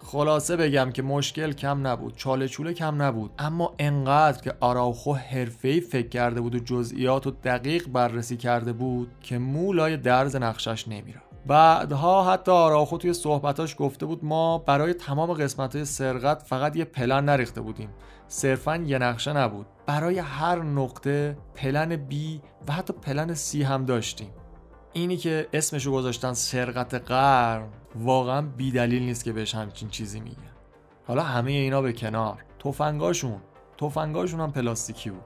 خلاصه بگم که مشکل کم نبود چاله چوله کم نبود. اما انقدر که آراوخو حرفه‌ای فکر کرده بود و جزئیات و دقیق بررسی کرده بود که مولای درز نقشش نمیره بعدها حتی آراوخو توی صحبتاش گفته بود ما برای تمام قسمت سرقت فقط یه پلن نریخته بودیم. صرفا یه نقشه نبود. برای هر نقطه plan B و حتی plan C هم داشتیم. اینی که اسمشو گذاشتن سرقت قرن. واقعا بیدلیل نیست که بهش همچین چیزی میگه. حالا همه اینا به کنار. تفنگاشون. تفنگاشون هم پلاستیکی بود.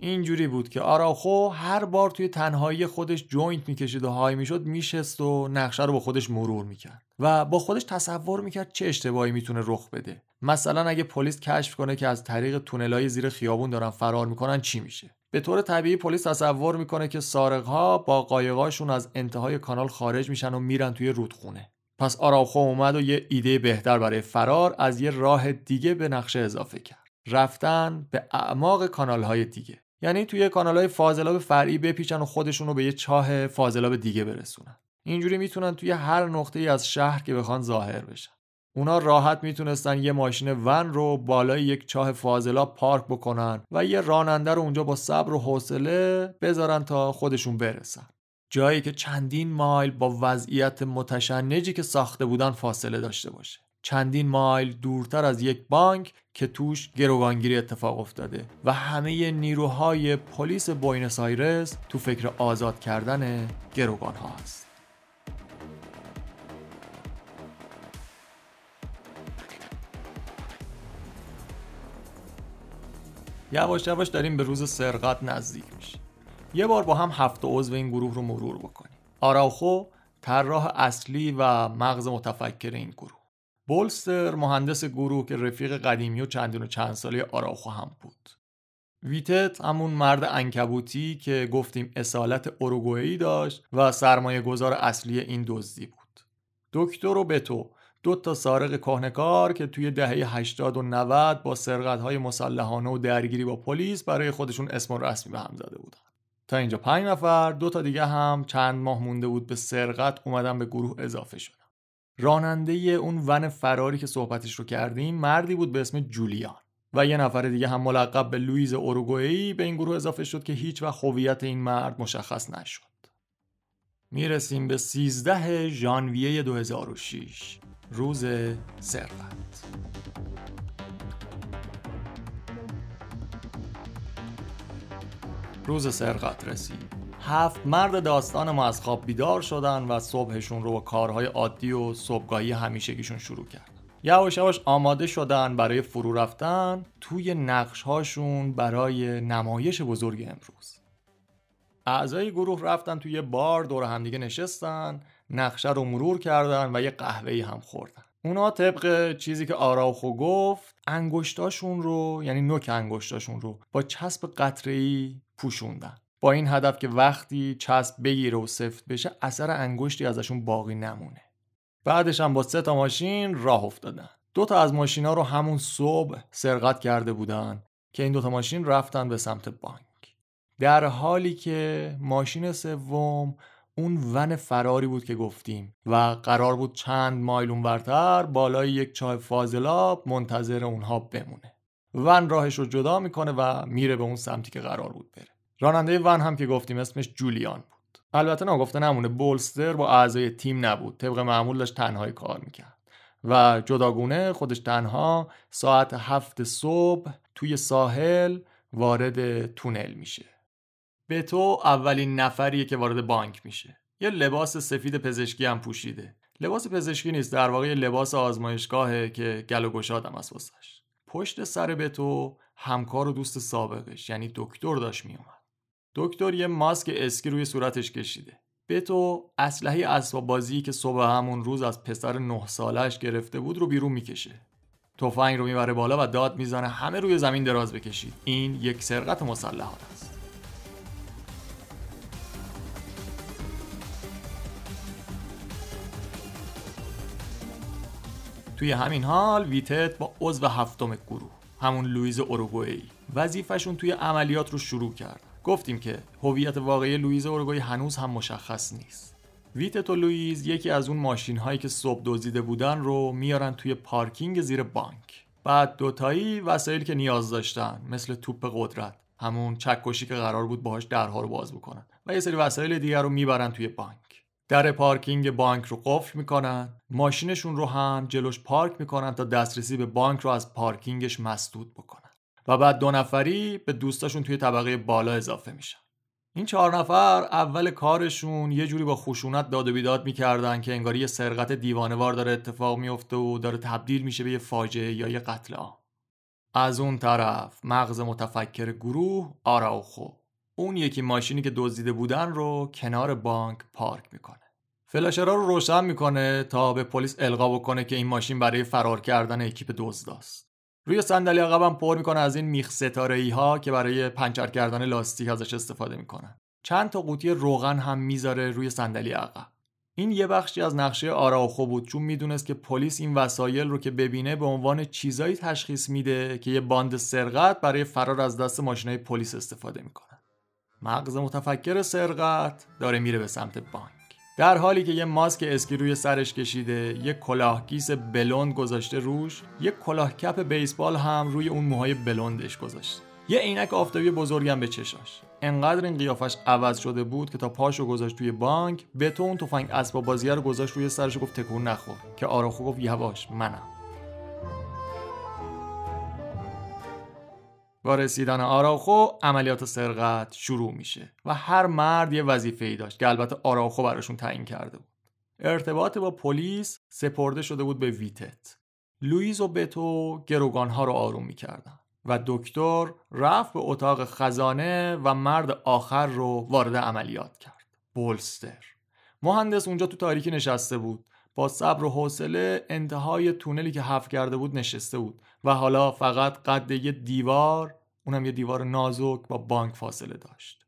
اینجوری بود که آراخو هر بار توی تنهایی خودش joint می‌کشید و high می‌شد میشست و نقشه رو با خودش مرور می‌کرد. و با خودش تصور می‌کرد چه اشتباهی می‌تونه رخ بده. مثلا اگه پلیس کشف کنه که از طریق تونلای زیر خیابون دارن فرار می‌کنن چی میشه؟ به طور طبیعی پلیس تصور می‌کنه که سارقها با قایقاشون از انتهای کانال خارج میشن و میرن توی رودخونه. پس آراخو اومد و یه ایده بهتر برای فرار از یه راه دیگه به نقشه اضافه کرد. رفتن به اعماق کانال های دیگه. یعنی توی کانال های فاضلاب فرعی بپیچن و خودشون رو به یه چاه فاضلاب دیگه برسونن. اینجوری می‌تونن توی هر نقطه ای از شهر که بخوان ظاهر بشن. اونا راحت می‌تونستن یه ماشین ون رو بالای یک چاه فاضلاب پارک بکنن و یه راننده رو اونجا با صبر و حوصله بذارن تا خودشون برسن. جایی که چندین مایل با وضعیت متشنجی که ساخته بودن فاصله داشته باشه. چندین مایل دورتر از یک بانک که توش گروگانگیری اتفاق افتاده و همه نیروهای پلیس بوینس آیرس تو فکر آزاد کردن گروگان ها یواش یواش داریم به روز سرقت نزدیک میشیم. یه بار با هم هفت عضو این گروه رو مرور بکنیم. آراوخو طراح اصلی و مغز متفکر این گروه. بولستر مهندس گروه که رفیق قدیمی و چندین و چند ساله آراخو هم بود. ویتت همون مرد انکبوتی که گفتیم اصالت اروگوئی داشت و سرمایه گذار اصلی این دزدی بود. دکتر و بتو دو تا سارق کهنکار که توی دهه 80 و 90 با سرقت های مسلحانه و درگیری با پلیس برای خودشون اسم و رسمی به هم زده بودن. تا اینجا پنج نفر دو تا دیگه هم چند ماه مونده بود به سرقت اومدن به گروه اضافه شدن. راننده اون ون فراری که صحبتش رو کردیم مردی بود به اسم جولیان و یه نفر دیگه هم ملقب به لویز اوروگوئی به این گروه اضافه شد که هیچ و هویت این مرد مشخص نشد. می‌رسیم به 13 ژانویه 2006 روز سرقت روز سرقت رسید. هفت مرد داستان ما از خواب بیدار شدن و صبحشون رو با کارهای عادی و صبحگاهی همیشگیشون شروع کردن. یواش یواش آماده شدن برای فرو رفتن توی نقش هاشون برای نمایش بزرگ امروز. اعضای گروه رفتن توی بار دور همدیگه نشستن. نقشه رو مرور کردن و یه قهوه‌ای هم خوردن. اونا طبق چیزی که آراوخو گفت انگشتاشون رو یعنی نوک انگشتاشون رو با چسب قطره‌ای پوشوندن. با این هدف که وقتی چسب بگیره و سفت بشه اثر انگشتی ازشون باقی نمونه. بعدش هم با سه تا ماشین راه افتادن. دو تا از ماشینا رو همون صبح سرقت کرده بودن که این دو تا ماشین رفتن به سمت بانک. در حالی که ماشین سوم اون ون فراری بود که گفتیم و قرار بود چند مایل اونورتر بالای یک چاه فاضلاب منتظر اونها بمونه. ون راهش رو جدا می‌کنه و میره به اون سمتی که قرار بود بره. راننده ون هم که گفتیم اسمش جولیان بود. البته ناگفته نمونه بولستر با اعضای تیم نبود. طبق معمول داشت تنهایی کار می‌کرد. و جداگونه خودش تنها ساعت هفت صبح توی ساحل وارد تونل میشه. به تو اولین نفریه که وارد بانک میشه. یه لباس سفید پزشکی هم پوشیده. لباس پزشکی نیست در واقع لباس آزمایشگاهه که گل و گشادم از پشت سر به تو همکار و دوست سابقش یعنی دکتر داشت میومد دکتر یه ماسک اسکی روی صورتش کشیده. به تو اسلحه اسباب بازی که صبح همون روز از پسر نه سالش گرفته بود رو بیرون می‌کشه. تفنگ رو می‌بره بالا و داد می‌زنه همه روی زمین دراز بکشید. این یک سرقت مسلحانه است. توی همین حال ویتت با عضو هفتم گروه همون لویز اوروگوئی وظیفشون توی عملیات رو شروع کرد. گفتیم که هویت واقعی لوئیز اوروگوئی هنوز هم مشخص نیست. ویتت و لوئیز یکی از اون ماشین هایی که صبح دزدیده بودن رو میارن توی پارکینگ زیر بانک. بعد دوتایی وسایلی که نیاز داشتن مثل توپ قدرت همون چکشی که قرار بود باهاش درها رو باز بکنن و یه سری وسایل دیگر رو می‌برن توی بانک. در پارکینگ بانک رو قفل می‌کنن ماشینشون رو هم جلوش پارک می‌کنن تا دسترسی به بانک رو از پارکینگش مسدود بکنن. و بعد دو نفری به دوستاشون توی طبقه بالا اضافه میشن. این چهار نفر اول کارشون یه جوری با خشونت داد و بیداد می‌کردن که انگاری یه سرقت دیوانوار داره اتفاق میفته و داره تبدیل میشه به یه فاجعه یا یه قتل عام. از اون طرف مغز متفکر گروه آراوخو. اون یکی ماشینی که دزدیده بودن رو کنار بانک پارک می‌کنه. فلاشرها رو روشن می‌کنه تا به پلیس القا بکنه که این ماشین برای فرار کردن اکیپ دزداست. روی صندلی عقبم پر می‌کنه از این میخ ستاره ای ها که برای پنچر کردن لاستیک ازش استفاده می‌کنن. چند تا قوطی روغن هم می‌ذاره روی صندلی عقب. این یه بخشی از نقشه آراوخو بود چون می‌دونست که پلیس این وسایل رو که ببینه به عنوان چیزایی تشخیص میده که یه باند سرقت برای فرار از دست ماشینای پلیس استفاده می‌کنن مغز متفکر سرقت داره میره به سمت بانک. در حالی که یه ماسک اسکی روی سرش کشیده یه کلاهگیس بلوند گذاشته روش یه کلاه کپ بیسبال هم روی اون موهای بلوندش گذاشته. یه عینک آفتابی بزرگم به چشاش. انقدر این قیافش عوض شده بود که تا پاشو گذاشت توی بانک به تو اون تفنگ اسباب بازیه رو گذاشت روی سرش گفت تکون نخور. که آراخو گفت یواش منم. با رسیدن آراخو عملیات سرقت شروع میشه و هر مرد یه وظیفه ای داشت که البته آراخو براشون تعیین کرده بود. ارتباط با پلیس سپرده شده بود به ویتت. لویز و بتو گروگان ها رو آروم می‌کردن و دکتر رفت به اتاق خزانه و مرد آخر رو وارد عملیات کرد. بولستر. مهندس اونجا تو تاریکی نشسته بود. با صبر و حوصله انتهای تونلی که حف کرده بود نشسته بود. و حالا فقط قد یه دیوار اونم یه دیوار نازک با بانک فاصله داشت.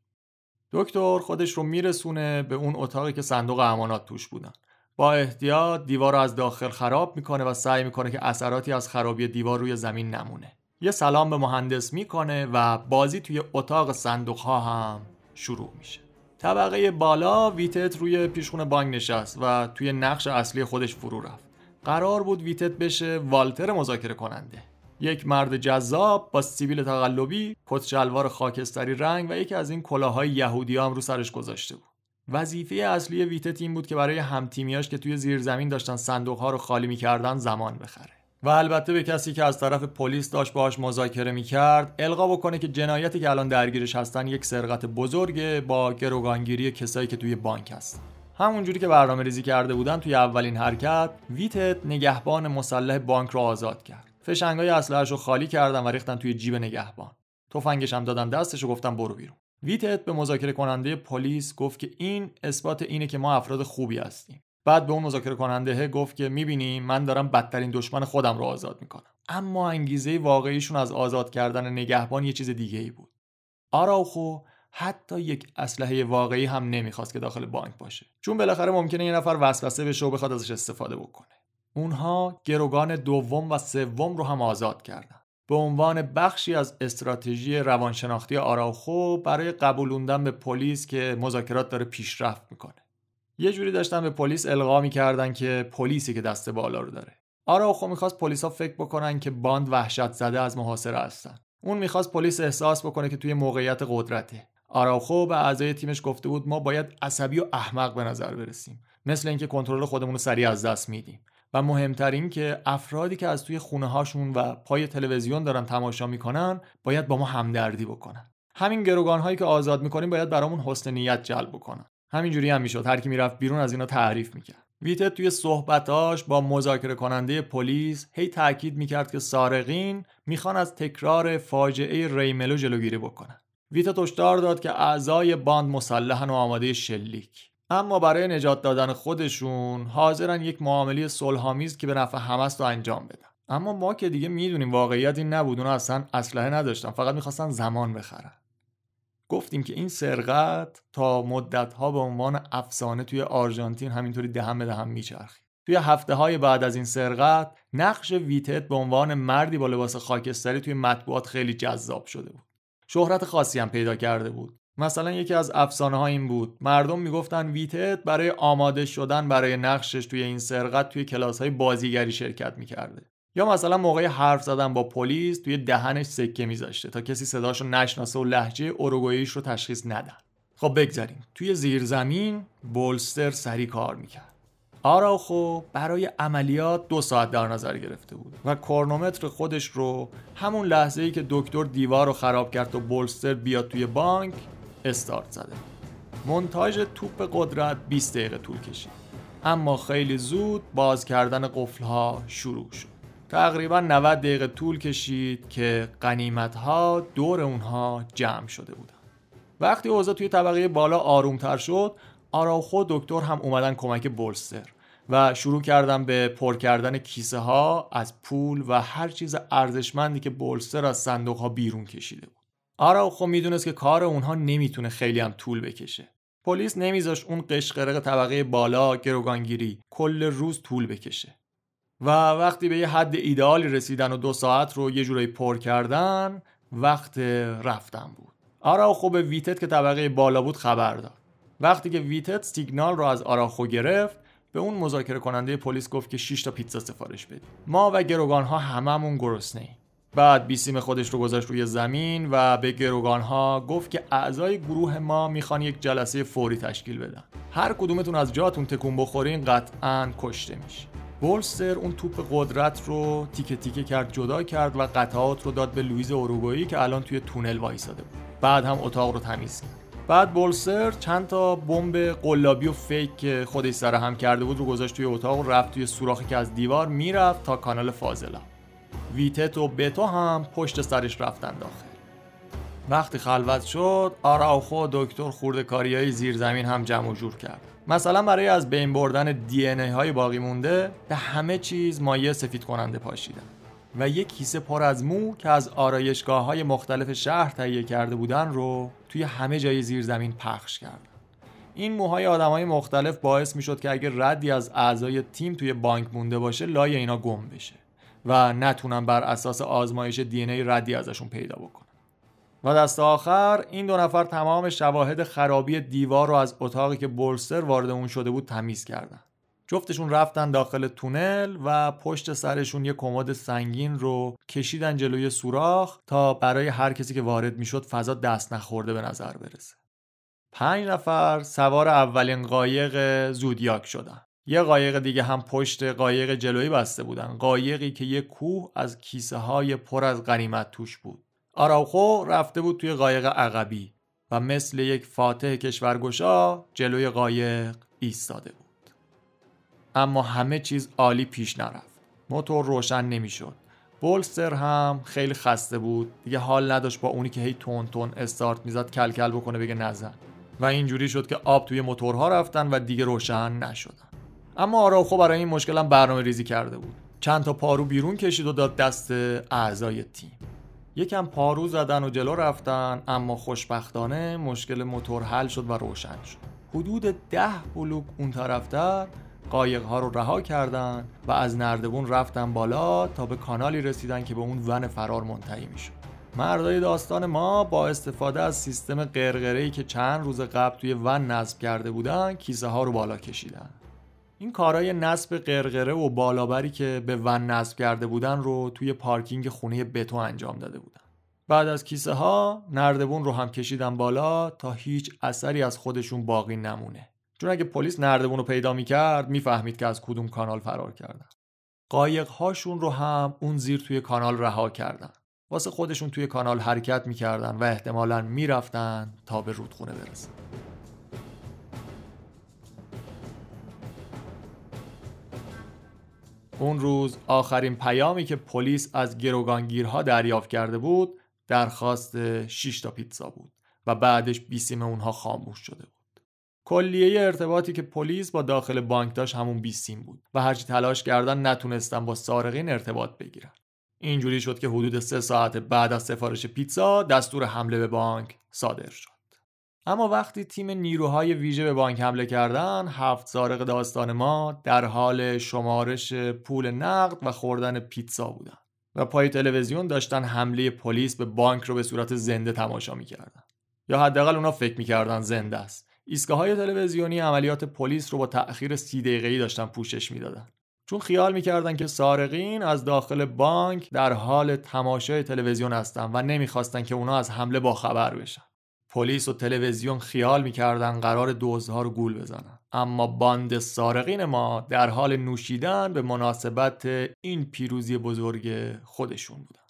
دکتر خودش رو میرسونه به اون اتاقی که صندوق امانات توش بودن. با احتیاط دیوار رو از داخل خراب می‌کنه و سعی می‌کنه که اثراتی از خرابی دیوار روی زمین نمونه. یه سلام به مهندس می‌کنه و بازی توی اتاق صندوق ها هم شروع میشه. طبقه بالا ویتت روی پیشخون بانک نشست و توی نقش اصلی خودش فرو رفت. قرار بود ویتت بشه والتر مذاکره کننده. یک مرد جذاب با سیبیل تقلبی کت شلوار خاکستری رنگ و یکی از این کلاهای یهودی هم رو سرش گذاشته بود. وظیفه اصلی ویتت این بود که برای همتیمیاش که توی زیرزمین داشتن صندوق ها رو خالی می‌کردن زمان بخره. و البته به کسی که از طرف پلیس داشت باهاش مذاکره می‌کرد القا بکنه که جنایتی که الان درگیرش هستن یک سرقت بزرگه با گروگانگیری کسایی که توی بانک هستن. همونجوری که برنامه ریزی کرده بودن توی اولین حرکت ویتت نگهبان مسلح بانک رو آزاد کرد. فشنگای رو خالی کردن و ریختن توی جیب نگهبان. تفنگش هم دادن دستش و گفتن برو بیرون. ویتت به مذاکره کننده پلیس گفت که این اثبات اینه که ما افراد خوبی هستیم. بعد به اون مذاکره کننده گفت که می‌بینی من دارم بدترین دشمن خودم رو آزاد می‌کنم. اما انگیزه واقعیشون از آزاد کردن نگهبان یه چیز دیگه ای بود. آراوخو حتی یک اسلحه واقعی هم نمی‌خواست که داخل بانک باشه. چون بالاخره ممکنه یه نفر وسوسه بشه و بخواد ازش استفاده بکنه. اونها گروگان دوم و سوم رو هم آزاد کردن. به عنوان بخشی از استراتژی روانشناختی آراوخو برای قبولوندن به پلیس که مذاکرات داره پیشرفت می‌کنه. یه جوری داشتن به پلیس القا می‌کردن که پلیسی که دست بالا رو داره. آراوخو می‌خواست پلیسا فکر بکنن که باند وحشت زده از محاصره هستن. اون می‌خواست پلیس احساس بکنه که توی موقعیت قدرته. آراوخو به اعضای تیمش گفته بود ما باید عصبی و احمق به نظر برسیم. مثل اینکه کنترل خودمون رو سریع از دست میدیم. و مهمتر این که افرادی که از توی خونه هاشون و پای تلویزیون دارن تماشا می‌کنن باید با ما همدردی بکنن. همین گروگان هایی که آزاد می‌کنیم باید برامون حسن نیت جلب بکنن. همینجوری هم می‌شد. هر کی می‌رفت بیرون از اینا تعریف می‌کرد. ویتت توی صحبتاش با مذاکره کننده پلیس هی تاکید می‌کرد که سارقین می‌خوان از تکرار فاجعه ریملو جلوگیری بکنن. ویتت هشدار داد که اعضای باند مسلحن و آماده شلیک. اما برای نجات دادن خودشون حاضرن یک معامله صلحآمیز که به نفع همست رو انجام بدن. اما ما که دیگه می‌دونیم واقعیت این نبود اونا اصلا اسلحه نداشتن فقط می‌خواستن زمان بخرن. گفتیم که این سرقت تا مدت ها به عنوان افسانه توی آرژانتین همینطوری دهم به دهم میچرخید. توی هفته های بعد از این سرقت نقش ویتت به عنوان مردی با لباس خاکستری توی مطبوعات خیلی جذاب شده بود. شهرت خاصی هم پیدا کرده بود. مثلا یکی از افسانه ها این بود. مردم می‌گفتن ویتت برای آماده شدن برای نقشش توی این سرقت توی کلاس های بازیگری شرکت می‌کرده. یا مثلا موقع حرف زدن با پلیس توی دهنش سکه میذاشته تا کسی صداشو نشناسه و لحجه اوروگوئیش رو تشخیص ندن خب بگذاریم. توی زیرزمین بولستر سری کار می‌کرد. آراخو برای عملیات دو ساعت در نظر گرفته بود و کرونومتر خودش رو همون لحظه ای که دکتر دیوار رو خراب کرد و بولستر بیاد توی بانک استارت زده. منتاج توپ قدرت 20 دقیقه طول کشید. اما خیلی زود باز کردن قفلها شروع شد. تقریبا 90 دقیقه طول کشید که قنیمت ها دور اونها جمع شده بودن وقتی اوضاع توی طبقه بالا آرومتر شد آراوخو دکتر هم اومدن کمک بولستر و شروع کردن به پر کردن کیسه ها از پول و هر چیز ارزشمندی که بولستر از صندوق ها بیرون کشیده بود. آراوخو می‌دونست که کار اونها نمی‌تونه خیلی هم طول بکشه. پلیس نمیذاش اون قشقرق طبقه بالا گروگانگیری کل روز طول بکشه. و وقتی به یه حد ایدئالی رسیدن و دو ساعت رو یه جورایی پر کردن وقت رفتن بود. آراخو به ویتت که طبقه بالا بود خبر داد. وقتی که ویتت سیگنال رو از آراخو گرفت به اون مذاکره کننده پلیس گفت که 6 تا پیتزا سفارش بدیم. ما و گروگان ها هممون گرسنه بعد بیسیم خودش رو گذاشت روی زمین و به گروگان ها گفت که اعضای گروه ما می‌خوان یک جلسه فوری تشکیل بدن. هر کدومتون از جاتون تکون بخورین قطعا کشته میشه. بولستر اون توپ قدرت رو تیکه تیکه کرد جدا کرد و قطعات رو داد به لویز اوروگویی که الان توی تونل وایساده بود. بعد هم اتاق رو تمیز کرد. بعد بولستر چند تا بمب قلابی و fake که خودش سر هم کرده بود رو گذاشت توی اتاق و رفت توی سوراخی که از دیوار می‌رفت تا کانال فاضلا ویتت و بتو هم پشت سرش رفتن داخل. وقتی خلوت شد آراوخو دکتر خورده کاری های زیرزمین هم جمع و جور کرد. مثلا برای از بین بردن دی های باقی مونده به همه چیز مایه سفید کننده پاشیدن. و یک کیسه پر از مو که از آرایشگاه های مختلف شهر تهیه کرده بودن رو توی همه جای زیر زمین پخش کردن این موهای آدم های مختلف باعث می شد که اگر ردی از اعضای تیم توی بانک مونده باشه لای اینا گم بشه و نتونن بر اساس آزمایش دی ای ردی ازشون پیدا بکنن. و دست آخر این دو نفر تمام شواهد خرابی دیوار رو از اتاقی که بولستر وارد اون شده بود تمیز کردن. جفتشون رفتن داخل تونل و پشت سرشون یه کمد سنگین رو کشیدن جلوی سوراخ تا برای هر کسی که وارد می‌شد فضا دست نخورده به نظر برسه. پنج نفر سوار اولین قایق زودیاک شدن. یه قایق دیگه هم پشت قایق جلویی بسته بودن. قایقی که یه کوه از کیسه های پر از غنیمت توش بود. آراوخو رفته بود توی قایق عقبی و مثل یک فاتح کشورگشا جلوی قایق ایستاده بود. اما همه چیز عالی پیش نرفت. موتور روشن نمی‌شد. بولستر هم خیلی خسته بود. دیگه حال نداشت با اونی که هی تون تون استارت می‌زد کل کل بکنه بگه نزن. و اینجوری شد که آب توی موتورها رفتن و دیگه روشن نشدن. اما آراخو برای این مشکلم برنامه ریزی کرده بود. چند تا پارو بیرون کشید و داد دست اعضای تیم. یکم پارو زدن و جلو رفتن اما خوشبختانه مشکل موتور حل شد و روشن شد. حدود ده بلوک اون طرفتر قایق ها رو رها کردن و از نردبون رفتن بالا تا به کانالی رسیدن که به اون ون فرار منتهی می‌شد. مردای داستان ما با استفاده از سیستم قرقره که چند روز قبل توی ون نصب کرده بودن کیسه ها رو بالا کشیدن. این کارای نصب قرقره و بالابری که به ون نصب کرده بودن رو توی پارکینگ خونه بتو انجام داده بودن. بعد از کیسه ها نردبون رو هم کشیدن بالا تا هیچ اثری از خودشون باقی نمونه. چون اگه پلیس نردبون رو پیدا می‌کرد می‌فهمید که از کدوم کانال فرار کردن. قایق هاشون رو هم اون زیر توی کانال رها کردن. واسه خودشون توی کانال حرکت می‌کردن و احتمالا می‌رفتن تا به رودخونه برسن. اون روز آخرین پیامی که پلیس از گروگانگیرها دریافت کرده بود درخواست 6 تا پیتزا بود و بعدش بیسیم اونها خاموش شده بود. کلیه ارتباطی که پلیس با داخل بانک داشت همون بیسیم بود و هرچی تلاش کردن نتونستن با سارقین ارتباط بگیرن. اینجوری شد که حدود سه ساعت بعد از سفارش پیتزا دستور حمله به بانک صادر شد. اما وقتی تیم نیروهای ویژه به بانک حمله کردن هفت سارق داستان ما در حال شمارش پول نقد و خوردن پیتزا بودن و پای تلویزیون داشتن حمله پلیس به بانک رو به صورت زنده تماشا می‌کردن. یا حداقل اونا فکر می‌کردن زنده است. ایستگاه های تلویزیونی عملیات پلیس رو با تأخیر سی دقیقه‌ای داشتن پوشش می‌دادن. چون خیال می‌کردن که سارقین از داخل بانک در حال تماشای تلویزیون هستن و نمی‌خواستن که اونا از حمله با خبر بشن. پلیس و تلویزیون خیال می‌کردن قرار دوزها رو گول بزنن. اما باند سارقین ما در حال نوشیدن به مناسبت این پیروزی بزرگ خودشون بودن.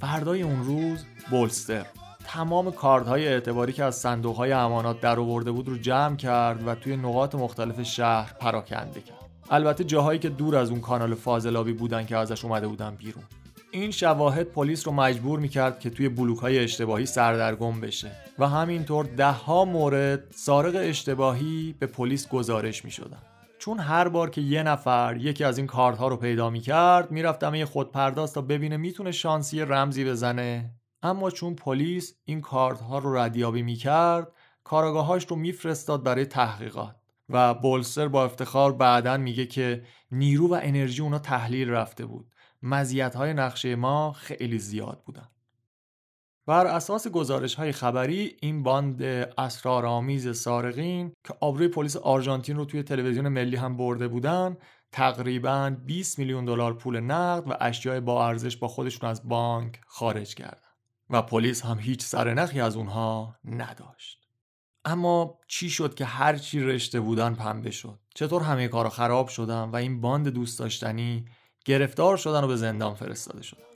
فردای اون روز بولستر. تمام کاردهای اعتباری که از صندوقهای امانات در آورده بود رو جمع کرد و توی نقاط مختلف شهر پراکنده کرد. البته جاهایی که دور از اون کانال فاضلابی بودن که ازش اومده بودن بیرون. این شواهد پلیس رو مجبور می‌کرد که توی بلوک های اشتباهی سردرگم بشه و همینطور ده ها مورد سارق اشتباهی به پلیس گزارش می‌شدن. چون هر بار که یه نفر یکی از این کارت رو پیدا می‌کرد می‌رفت یه خودپرداز تا ببینه می‌تونه شانسی رمزی بزنه. اما چون پلیس این کارت ها رو ردیابی می‌کرد کاراگاهاش رو میفرستاد برای تحقیقات و بولسر با افتخار بعدا میگه که نیرو و انرژی اونا تحلیل رفته بود. مزیت های نقشه ما خیلی زیاد بودن. بر اساس گزارش های خبری این باند اسرارآمیز سارقین که آبروی پلیس آرژانتین رو توی تلویزیون ملی هم برده بودن تقریبا 20 میلیون دلار پول نقد و اشیاء با ارزش با خودشون از بانک خارج کردن و پلیس هم هیچ سرنخی از اونها نداشت. اما چی شد که هر چی رشته بودن پنبه شد؟ چطور همه کارا خراب شدن و این باند دوست داشتنی گرفتار شدن و به زندان فرستاده شدن؟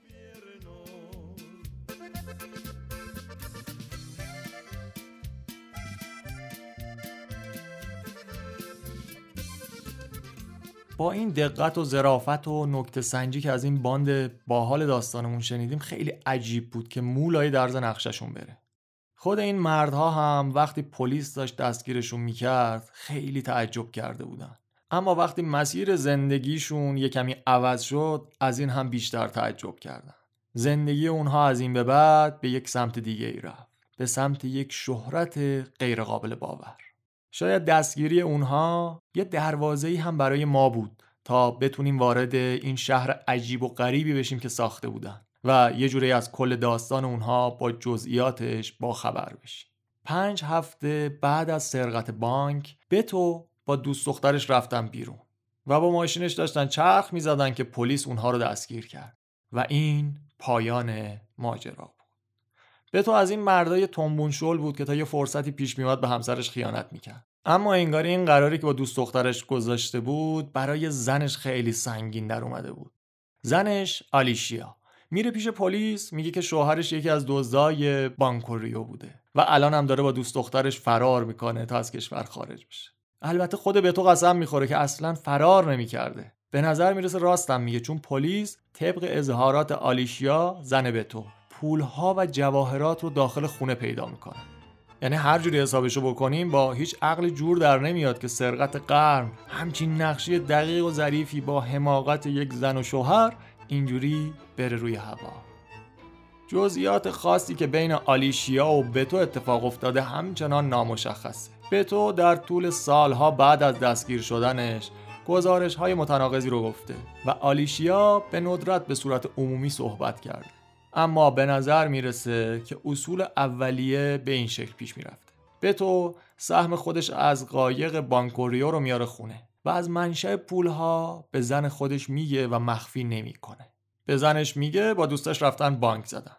با این دقت و ظرافت و نکته سنجی که از این باند باحال داستانمون شنیدیم خیلی عجیب بود که مولای درز نقششون بره. خود این مردها هم وقتی پلیس داشت دستگیرشون می‌کرد خیلی تعجب کرده بودن. اما وقتی مسیر زندگیشون یه کمی عوض شد از این هم بیشتر تعجب کردن. زندگی اونها از این به بعد به یک سمت دیگه ای رفت. به سمت یک شهرت غیرقابل باور. شاید دستگیری اونها یه دروازه هم برای ما بود تا بتونیم وارد این شهر عجیب و غریبی بشیم که ساخته بودن و یه جوری از کل داستان اونها با جزئیاتش با خبر بشیم. پنج هفته بعد از سرقت بانک بتو با دوست دخترش رفتن بیرون و با ماشینش داشتن چرخ می‌زدن که پلیس اونها رو دستگیر کرد و این پایان ماجرا به تو از این مردای تنبون شل بود که تا یه فرصتی پیش میومد به همسرش خیانت می‌کرد. اما انگاری این قراری که با دوست دخترش گذاشته بود برای زنش خیلی سنگین در اومده بود. زنش آلیشیا. میره پیش پلیس میگه که شوهرش یکی از دزدای بانکوریو بوده و الان هم داره با دوست دخترش فرار می‌کنه تا از کشور خارج بشه. البته خود به تو قسم می‌خوره که اصلا فرار نمی‌کرده. به نظر می‌رسه راستم میگه چون پلیس طبق اظهارات آلیشیا زن به تو. پولها و جواهرات رو داخل خونه پیدا می‌کنن. یعنی هر جوری حسابشو بکنیم با هیچ عقل جور در نمیاد که سرقت قرن همچین نقشی دقیق و ظریفی با حماقت یک زن و شوهر اینجوری بره روی هوا. جزئیات خاصی که بین آلیشیا و بتو اتفاق افتاده همچنان نامشخصه. بتو در طول سالها بعد از دستگیر شدنش گزارش های متناقضی رو گفته و آلیشیا به ندرت به صورت عمومی صحبت کرده. اما به نظر می‌رسه که اصول اولیه به این شکل پیش می‌رفته به تو سهم خودش از قایق بانکوریو رو میاره خونه و از منشأ پولها به زن خودش میگه و مخفی نمی‌کنه. به زنش میگه با دوستش رفتن بانک زدن.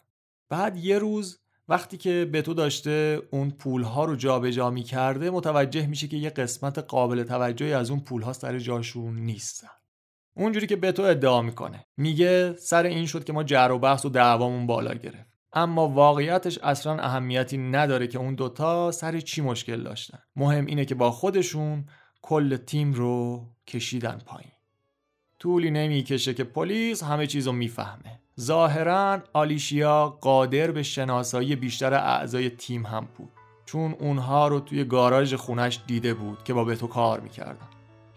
بعد یه روز وقتی که به تو داشته اون پولها رو جابجا جا می‌کرده متوجه میشه که یه قسمت قابل توجهی از اون پولها سر جاشون نیستن. اونجوری که به تو ادعا می‌کنه. میگه سر این شد که ما جر و بحث و دعوامون بالا گرفت. اما واقعیتش اصلا اهمیتی نداره که اون دوتا سر چی مشکل داشتن. مهم اینه که با خودشون کل تیم رو کشیدن پایین. طولی نمی‌کشه که پلیس همه چیز رو می‌فهمه. ظاهرا آلیشیا قادر به شناسایی بیشتر اعضای تیم هم بود. چون اونها رو توی گاراژ خونش دیده بود که با بتو کار می‌کردن.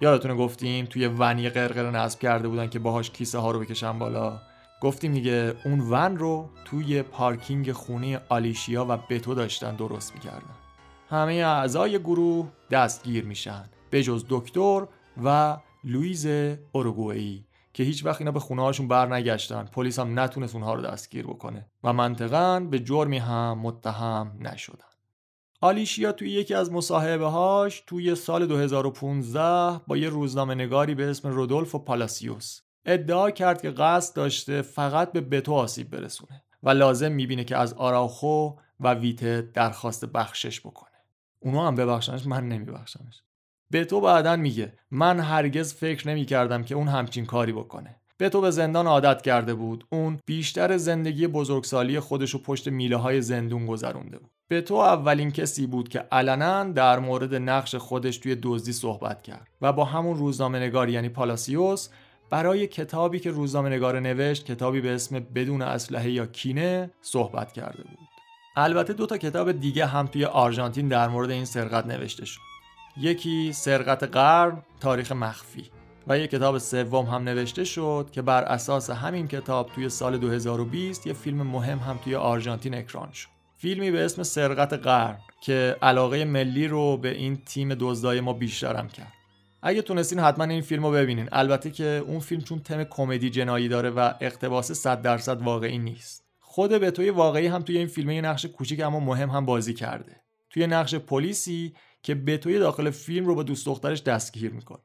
یادتونه گفتیم توی ونی قرقر نصب کرده بودن که باهاش کیسه ها رو بکشن بالا. گفتیم دیگه اون ون رو توی پارکینگ خونه آلیشیا و بتو داشتن درست می‌کردن. همه اعضای گروه دستگیر میشن. به جز دکتر و لویز اوروگوئی که هیچ وقت اینا به خونه هاشون بر نگشتن. پلیس هم نتونست اونها رو دستگیر بکنه و منطقا به جرمی هم متهم نشدن. آلیشیا توی یکی از مصاحبه هاش توی سال 2015 با یه روزنامه نگاری به اسم رودولفو پالاسیوس ادعا کرد که قصد داشته فقط به بتو آسیب برسونه و لازم می‌بینه که از آراخو و ویتت درخواست بخشش بکنه. اونا هم ببخشنش من نمیبخشمش. به تو بعدا میگه من هرگز فکر نمی‌کردم که اون همچین کاری بکنه. به تو به زندان عادت کرده بود. اون بیشتر زندگی بزرگسالی خودشو پشت میله های زندون گذرونده بود. به تو اولین کسی بود که علنا در مورد نقش خودش توی دزدی صحبت کرد و با همون روزنامه نگار یعنی پالاسیوس برای کتابی که روزنامه نگار نوشت کتابی به اسم بدون اسلحه یا کینه صحبت کرده بود. البته دو تا کتاب دیگه هم توی آرژانتین در مورد این سرقت نوشته شد. یکی سرقت قرن تاریخ مخفی. و یک کتاب سوم هم نوشته شد که بر اساس همین کتاب توی سال 2020 یه فیلم مهم هم توی آرژانتین اکران شد. فیلمی به اسم سرقت قرن که علاقه ملی رو به این تیم دزدای ما بیشترم کرد. اگه تونستین حتما این فیلم رو ببینین. البته که اون فیلم چون تم کمدی جنایی داره و اقتباس 100 درصد واقعی نیست. خود به توی واقعی هم توی این فیلم یه نقش کوچیک اما مهم هم بازی کرده. توی نقش پلیسی که به توی داخل فیلم رو با دوست دخترش دستگیر می‌کنه.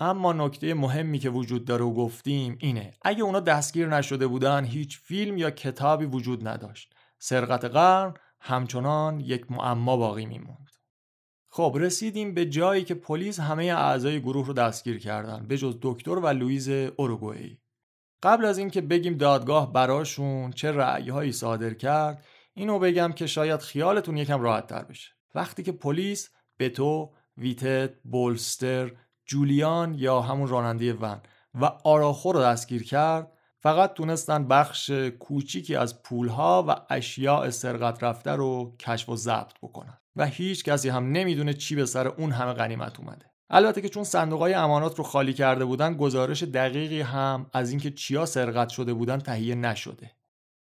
اما نکته مهمی که وجود داره و گفتیم اینه اگه اونا دستگیر نشده بودن هیچ فیلم یا کتابی وجود نداشت. سرقت قرن همچنان یک معما باقی میموند. خب رسیدیم به جایی که پلیس همه اعضای گروه رو دستگیر کردن به جز دکتر و لویز اوروگوئی. قبل از اینکه بگیم دادگاه براشون چه رأیهایی صادر کرد اینو بگم که شاید خیالتون یکم راحت تر بشه. وقتی که پلیس به تو ویتت بولستر جولیان یا همون راننده ون. و آراخو رو دستگیر کرد. فقط تونستن بخش کوچیکی از پولها و اشیاء سرقت رفته رو کشف و ضبط بکنن. و هیچ کسی هم نمی‌دونه چی به سر اون همه غنیمت اومده. البته که چون صندوق های امانات رو خالی کرده بودن گزارش دقیقی هم از اینکه چیا سرقت شده بودن تهیه نشده.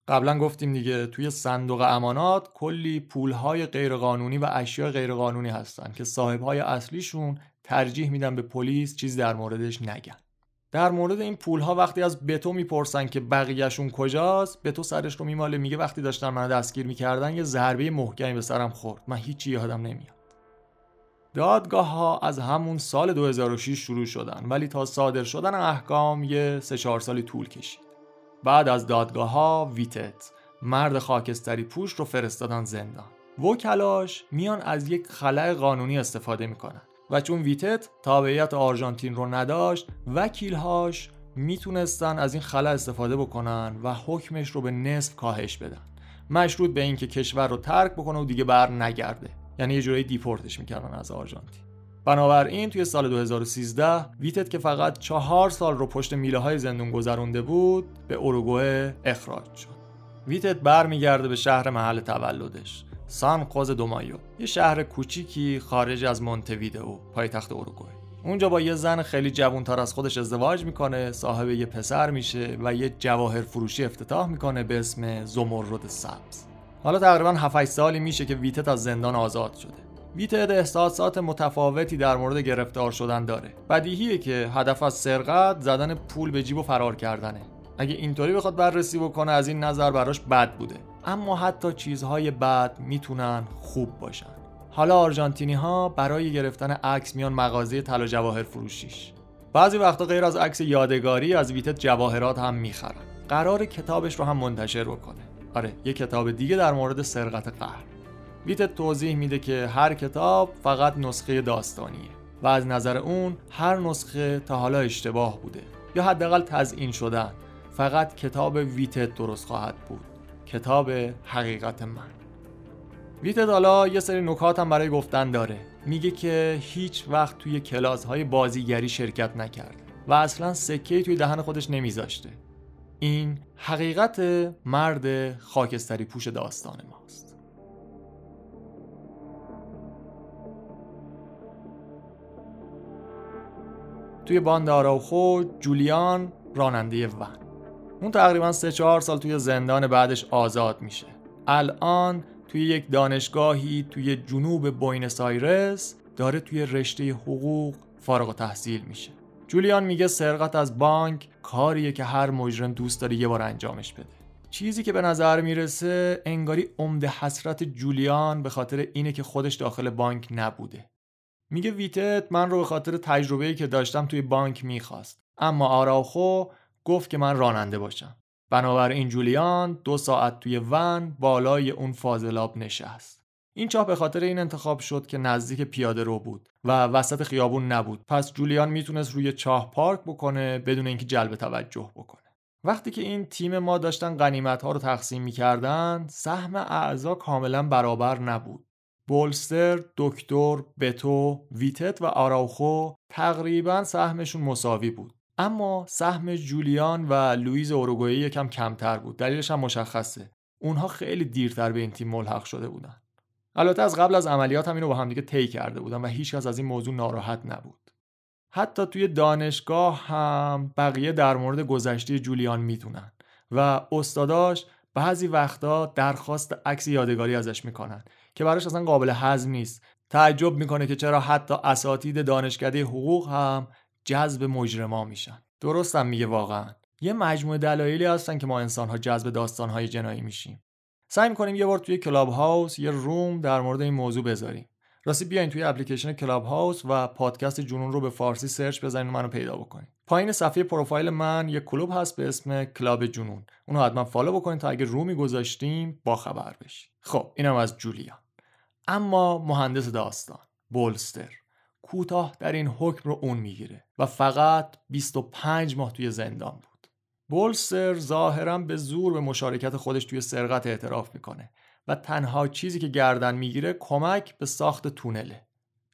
قبلا گفتیم دیگه توی صندوق امانات کلی پولهای غیرقانونی و اشیاء غیرقانونی هستن که صاحبهای اصلیشون ترجیح میدن به پلیس چیز در موردش نگن. در مورد این پول ها وقتی از بتو می‌پرسن که بقیهشون کجاست بتو سرش رو میماله میگه وقتی داشتن منو دستگیر می‌کردن یه ضربه محکمی به سرم خورد. من هیچی یادم نمیاد. دادگاه ها از همون سال 2006 شروع شدن ولی تا صادر شدن احکام یه سه چهار سالی طول کشید. بعد از دادگاه ها ویتت مرد خاکستری پوش رو فرستادن زندان. وکلاش میان از یک خلع قانونی استفاده می‌کنن. و چون ویتت تابعیت آرژانتین رو نداشت وکیلهاش می‌تونستن از این خلا استفاده بکنن و حکمش رو به نصف کاهش بدن. مشروط به اینکه کشور رو ترک بکنه و دیگه بر نگرده. یعنی یه جورایی دیپورتش می‌کردن از آرژانتین. بنابراین توی سال 2013 ویتت که فقط چهار سال رو پشت میله های زندون گذرونده بود به اروگوئه اخراج شد. ویتت برمیگرده به شهر محل تولدش. سان قوز دومایو یه شهر کوچیکی خارج از مونتویدئو پایتخت اروگوئه. اونجا با یه زن خیلی جوانتر از خودش ازدواج می‌کنه صاحب یه پسر میشه و یه جواهر فروشی افتتاح می‌کنه به اسم زمرد سبز. حالا تقریبا 7 سالی میشه که ویتت از زندان آزاد شده. ویتت احساسات متفاوتی در مورد گرفتار شدن داره. بدیهیه که هدف از سرقت زدن پول به جیب و فرار کردنه. اگه اینطوری بخواد بررسی بکنه از این نظر براش بد بوده. اما حتی چیزهای بد می‌تونن خوب باشن. حالا آرژانتینی ها برای گرفتن عکس میان مغازه طلا جواهر فروشیش. بعضی وقتا غیر از عکس یادگاری از ویتت جواهرات هم می‌خرن. قرار کتابش رو هم منتشر بکنه. آره یه کتاب دیگه در مورد سرقت قهر. ویتت توضیح میده که هر کتاب فقط نسخه داستانیه و از نظر اون هر نسخه تا حالا اشتباه بوده یا حداقل تزیین شدن. فقط کتاب ویتت درست خواهد بود. کتاب حقیقت من ویتت حالا یه سری نکات هم برای گفتن داره. میگه که هیچ وقت توی کلاس های بازیگری شرکت نکرد و اصلا سکه توی دهن خودش نمیذاشته. این حقیقت مرد خاکستری پوش داستان ماست. توی باند آراوخو جولیان راننده ون. اون تقریبا سه چهار سال توی زندان بعدش آزاد میشه. الان توی یک دانشگاهی توی جنوب بوینس آیرس داره توی رشته حقوق فارغ تحصیل میشه. جولیان میگه سرقت از بانک کاریه که هر مجرم دوست داره یه بار انجامش بده. چیزی که به نظر می‌رسه انگاری عمده حسرت جولیان به خاطر اینه که خودش داخل بانک نبوده. میگه ویتت من رو به خاطر تجربه‌ای که داشتم توی بانک می‌خواست. اما آراخو گفت که من راننده باشم. بنابراین جولیان دو ساعت توی ون بالای اون فاضلاب نشست. این چاه به خاطر این انتخاب شد که نزدیک پیاده رو بود و وسط خیابون نبود. پس جولیان می‌تونست روی چاه پارک بکنه بدون اینکه جلب توجه بکنه. وقتی که این تیم ما داشتن قنیمت ها رو تقسیم می‌کردن سهم اعضا کاملا برابر نبود. بولستر، دکتر، بتو، ویتت و آراوخو تقریبا سهمشون مساوی بود. اما سهم جولیان و لویز اوروگوئه یکم کمتر بود. دلیلش هم مشخصه. اونها خیلی دیرتر به این تیم ملحق شده بودن. البته از قبل از عملیات هم اینو با همدیگه طی کرده بودن و هیچکس از این موضوع ناراحت نبود. حتی توی دانشگاه هم بقیه در مورد گذشته جولیان می‌تونن و استاداش بعضی وقتا درخواست عکس یادگاری ازش می‌کنن که براش اصلا قابل هضم نیست. تعجب می‌کنه که چرا حتی اساتید دانشکده حقوق هم جذب مجرما میشن. درستم میگه واقعا. یه مجموعه دلایلی هستن که ما انسانها جذب داستانهای جنایی میشیم. سعی می‌کنیم یه بار توی Clubhouse یه room در مورد این موضوع بذاریم. راستی بیاین توی اپلیکیشن Clubhouse و پادکست جنون رو به فارسی search بزنین و منو پیدا بکنید پایین صفحه پروفایل من یه کلوب هست به اسم club جنون. اونو حتما follow بکنید تا اگه room ی گذاشتیم با خبر بشید خب اینم از جولیان اما مهندس داستان بولستر. کوتاه در این حکم رو اون می‌گیره و فقط 25 ماه توی زندان بود. بولستر ظاهرا به زور به مشارکت خودش توی سرقت اعتراف می‌کنه و تنها چیزی که گردن می‌گیره کمک به ساخت تونله.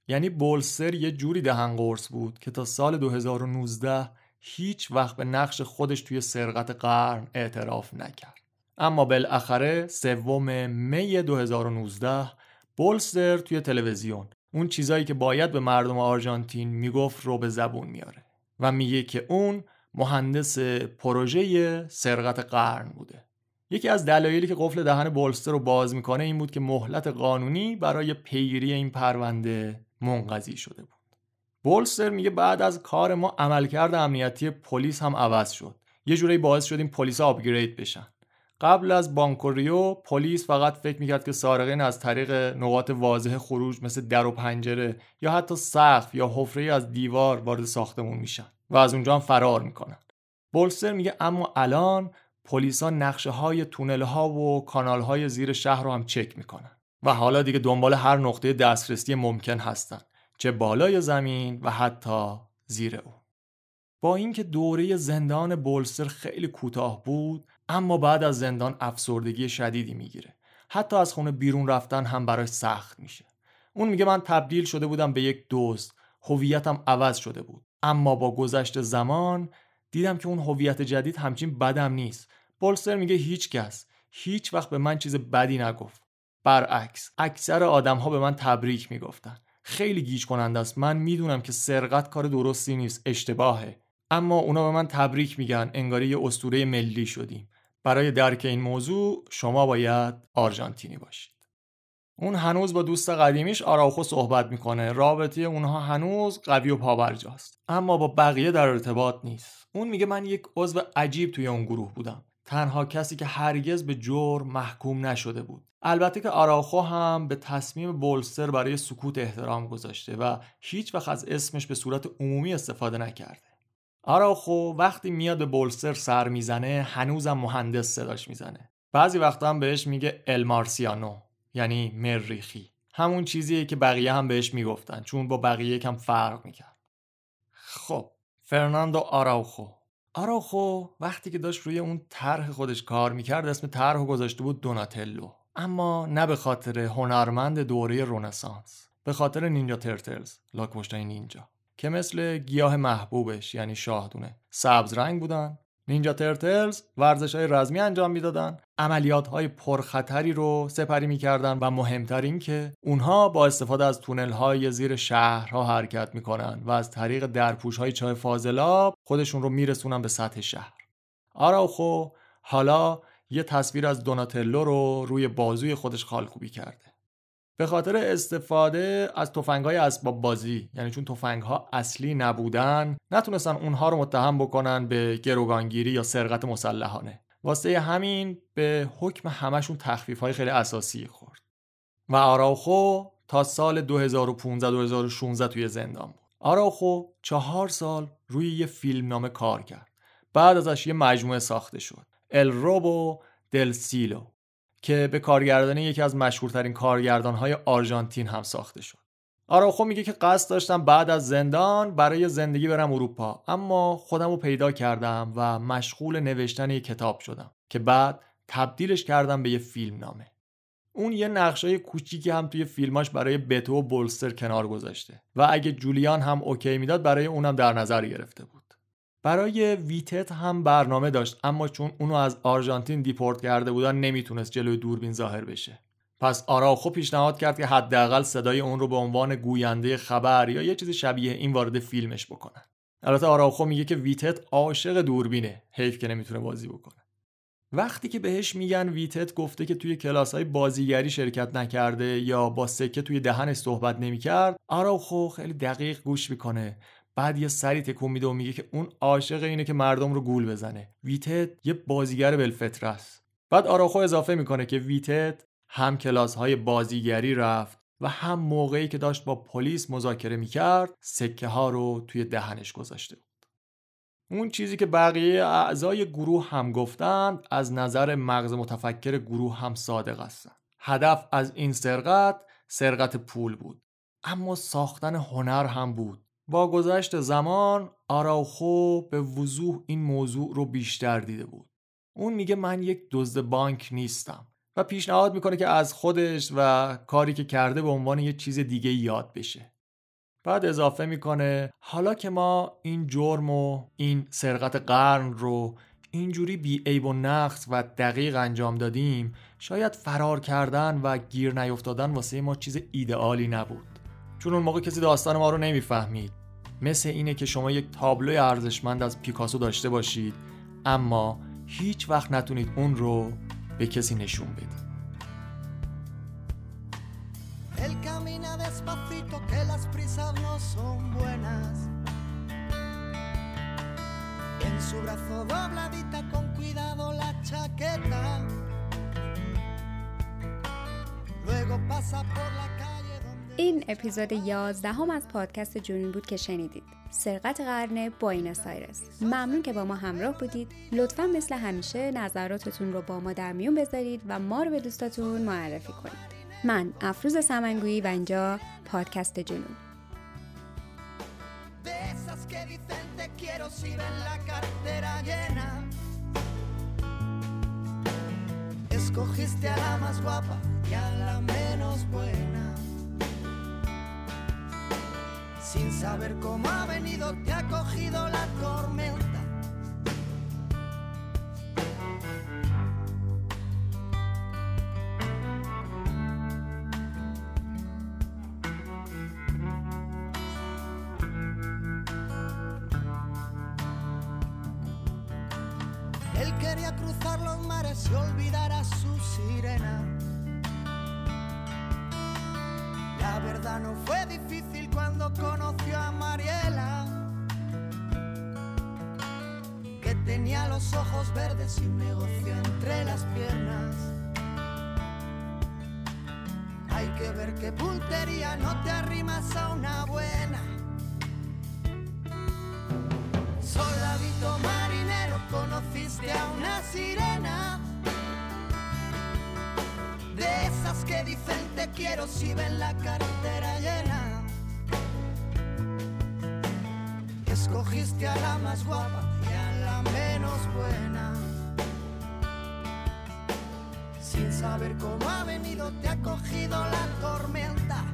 یعنی بولستر یه جوری دهن قرص بود که تا سال 2019 هیچ وقت به نقش خودش توی سرقت قرن اعتراف نکرد. اما بالاخره سوم می 2019 بولستر توی تلویزیون اون چیزایی که باید به مردم آرژانتین می‌گفت رو به زبون میاره و میگه که اون مهندس پروژه سرقت قرن بوده. یکی از دلایلی که قفل دهن بولستر رو باز می‌کنه این بود که مهلت قانونی برای پیگیری این پرونده منقضی شده بود. بولستر میگه بعد از کار ما عملکرد امنیتی پلیس هم عوض شد. یه جوری باعث شد این پلیس آپگرید بشن. قبل از بانکوریو پلیس فقط فکر می‌کرد که سارقین از طریق نقاط واضح خروج مثل در و پنجره یا حتی سقف یا حفره از دیوار وارد ساختمون میشن و از اونجا هم فرار می‌کنن. بولستر میگه اما الان پلیسا نقشه های تونل ها و کانال های زیر شهر رو هم چک می‌کنن و حالا دیگه دنبال هر نقطه دسترسی ممکن هستن چه بالای زمین و حتی زیر او. با اینکه دوره زندان بولستر خیلی کوتاه بود اما بعد از زندان افسردگی شدیدی می‌گیره. حتی از خونه بیرون رفتن هم براش سخت میشه. اون میگه من تبدیل شده بودم به یک دوست. هویتم عوض شده بود. اما با گذشت زمان دیدم که اون هویت جدید همچین بدم نیست. بولستر میگه هیچ کس هیچ وقت به من چیز بدی نگفت. برعکس اکثر آدم ها به من تبریک می‌گفتن. خیلی گیج کننده است. من می‌دونم که سرقت کار درستی نیست اشتباهه. اما اونا به من تبریک میگن. انگاری یه اسطوره ملی شدیم. برای درک این موضوع شما باید آرژانتینی باشید. اون هنوز با دوست قدیمیش آراوخو صحبت می‌کنه. رابطه اونها هنوز قوی و پابرجاست. اما با بقیه در ارتباط نیست. اون میگه من یک عضو عجیب توی اون گروه بودم. تنها کسی که هرگز به جرم محکوم نشده بود. البته که آراخو هم به تصمیم بولستر برای سکوت احترام گذاشته و هیچ وقت از اسمش به صورت عمومی استفاده نکرده. آراخو وقتی میاد به بولستر سر می‌زنه هنوزم مهندس صداش می‌زنه. بعضی وقتا هم بهش میگه المارسیانو یعنی مریخی همون چیزیه که بقیه هم بهش می‌گفتن چون با بقیه کم فرق می‌کرد. خب فرناندو آراوخو. آراخو وقتی که داشت روی اون طرح خودش کار می‌کرد اسم طرح گذاشته بود دوناتلو. اما نه به خاطر هنرمند دوره رونسانس به خاطر نینجا ترتلز لاکمشتای نینجا. که مثل گیاه محبوبش یعنی شاهدونه. سبز رنگ بودن نینجا ترتلز ورزش های رزمی انجام می‌دادن. عملیات های پرخطری رو سپری می‌کردن و مهمتر این که اونها با استفاده از تونل های زیر شهرها حرکت می‌کنن و از طریق درپوش های چای فاضلاب خودشون رو میرسونن به سطح شهر. آراوخو حالا یه تصویر از دوناتلو رو روی بازوی خودش خالکوبی کرده. به خاطر استفاده از های اسباب بازی. یعنی چون ها اصلی نبودن نتونستن اونها رو متهم بکنن به گروگانگیری یا سرقت مسلحانه. واسه همین به حکم همشون تخفیف های خیلی اساسی خورد. و آراوخو تا سال 2015-2016 توی زندان بود. آراوخو چهار سال روی یه فیلم نامه کار کرد. بعد ازش یه مجموعه ساخته شد. ال روبو دل سیلو که به کارگردانی یکی از مشهورترین کارگردانهای آرژانتین هم ساخته شد. آراخو میگه که قصد داشتم بعد از زندان برای زندگی برم اروپا اما خودم رو پیدا کردم و مشغول نوشتن یک کتاب شدم که بعد تبدیلش کردم به یه فیلم نامه. اون یه نقشای کوچیکی هم توی فیلماش برای بتو و بولستر کنار گذاشته و اگه جولیان هم اوکی می‌داد برای اونم در نظر گرفته بود. برای ویتت هم برنامه داشت اما چون اونو از آرژانتین دیپورت کرده بودن نمی‌تونست جلوی دوربین ظاهر بشه. پس آراخو پیشنهاد کرد که حداقل صدای اون رو به عنوان گوینده خبر یا یه چیز شبیه این وارد فیلمش بکنن. البته آراخو میگه که ویتت عاشق دوربینه، حیف که نمی‌تونه بازی بکنه. وقتی که بهش میگن ویتت گفته که توی کلاس های بازیگری شرکت نکرده یا با سکه توی دهنش صحبت نمی‌کرد آراخو خیلی دقیق گوش می‌کنه بعد یه سری تکون میده و میگه که اون عاشق اینه که مردم رو گول بزنه. ویتت یه بازیگر بلفطره است. بعد آراخو اضافه می‌کنه که ویتت هم کلاس های بازیگری رفت و هم موقعی که داشت با پلیس مذاکره می‌کرد سکه ها رو توی دهنش گذاشته بود. اون چیزی که بقیه اعضای گروه هم گفتند از نظر مغز متفکر گروه هم صادق هستند. هدف از این سرقت سرقت پول بود. اما ساختن هنر هم بود. با گذشت زمان آراوخو به وضوح این موضوع رو بیشتر دیده بود. اون میگه من یک دزد بانک نیستم و پیشنهاد می‌کنه که از خودش و کاری که کرده به عنوان یه چیز دیگه یاد بشه. بعد اضافه می‌کنه حالا که ما این جرم و این سرقت قرن رو اینجوری بی عیب و نقص و دقیق انجام دادیم شاید فرار کردن و گیر نیفتادن واسه ما چیز ایدئالی نبود. چون اون موقع کسی داستان ما رو نمی‌فهمید مثل اینه که شما یک تابلوی ارزشمند از پیکاسو داشته باشید اما هیچ وقت نتونید اون رو به کسی نشون بدید El camina despacito que las prisas no son buenas. En su brazo dobladita con cuidado la chaqueta. Luego pasa por la این اپیزود 11 هم از پادکست جنون بود که شنیدید. سرقت قرن باینس آیرس. ممنون که با ما همراه بودید. لطفا مثل همیشه نظراتتون رو با ما در میون بذارید و ما رو به دوستاتون معرفی کنید. من افروز سمنگویی و اینجا پادکست جنون. Escogiste a la más guapa y a la menos buena. Sin saber cómo ha venido, te ha cogido la tormenta. Él quería cruzar los mares y olvidar a su sirena. La verdad no fue difícil cuando conoció a Mariela, que tenía los ojos verdes y un negocio entre las piernas. Hay que ver qué puntería no te arrimas a una buena. Soldadito marinero, conociste a una sirena. De esas que dicen te quiero si ven la cartera llena. Escogiste a la más guapa y a la menos buena. Sin saber cómo ha venido, te ha cogido la tormenta.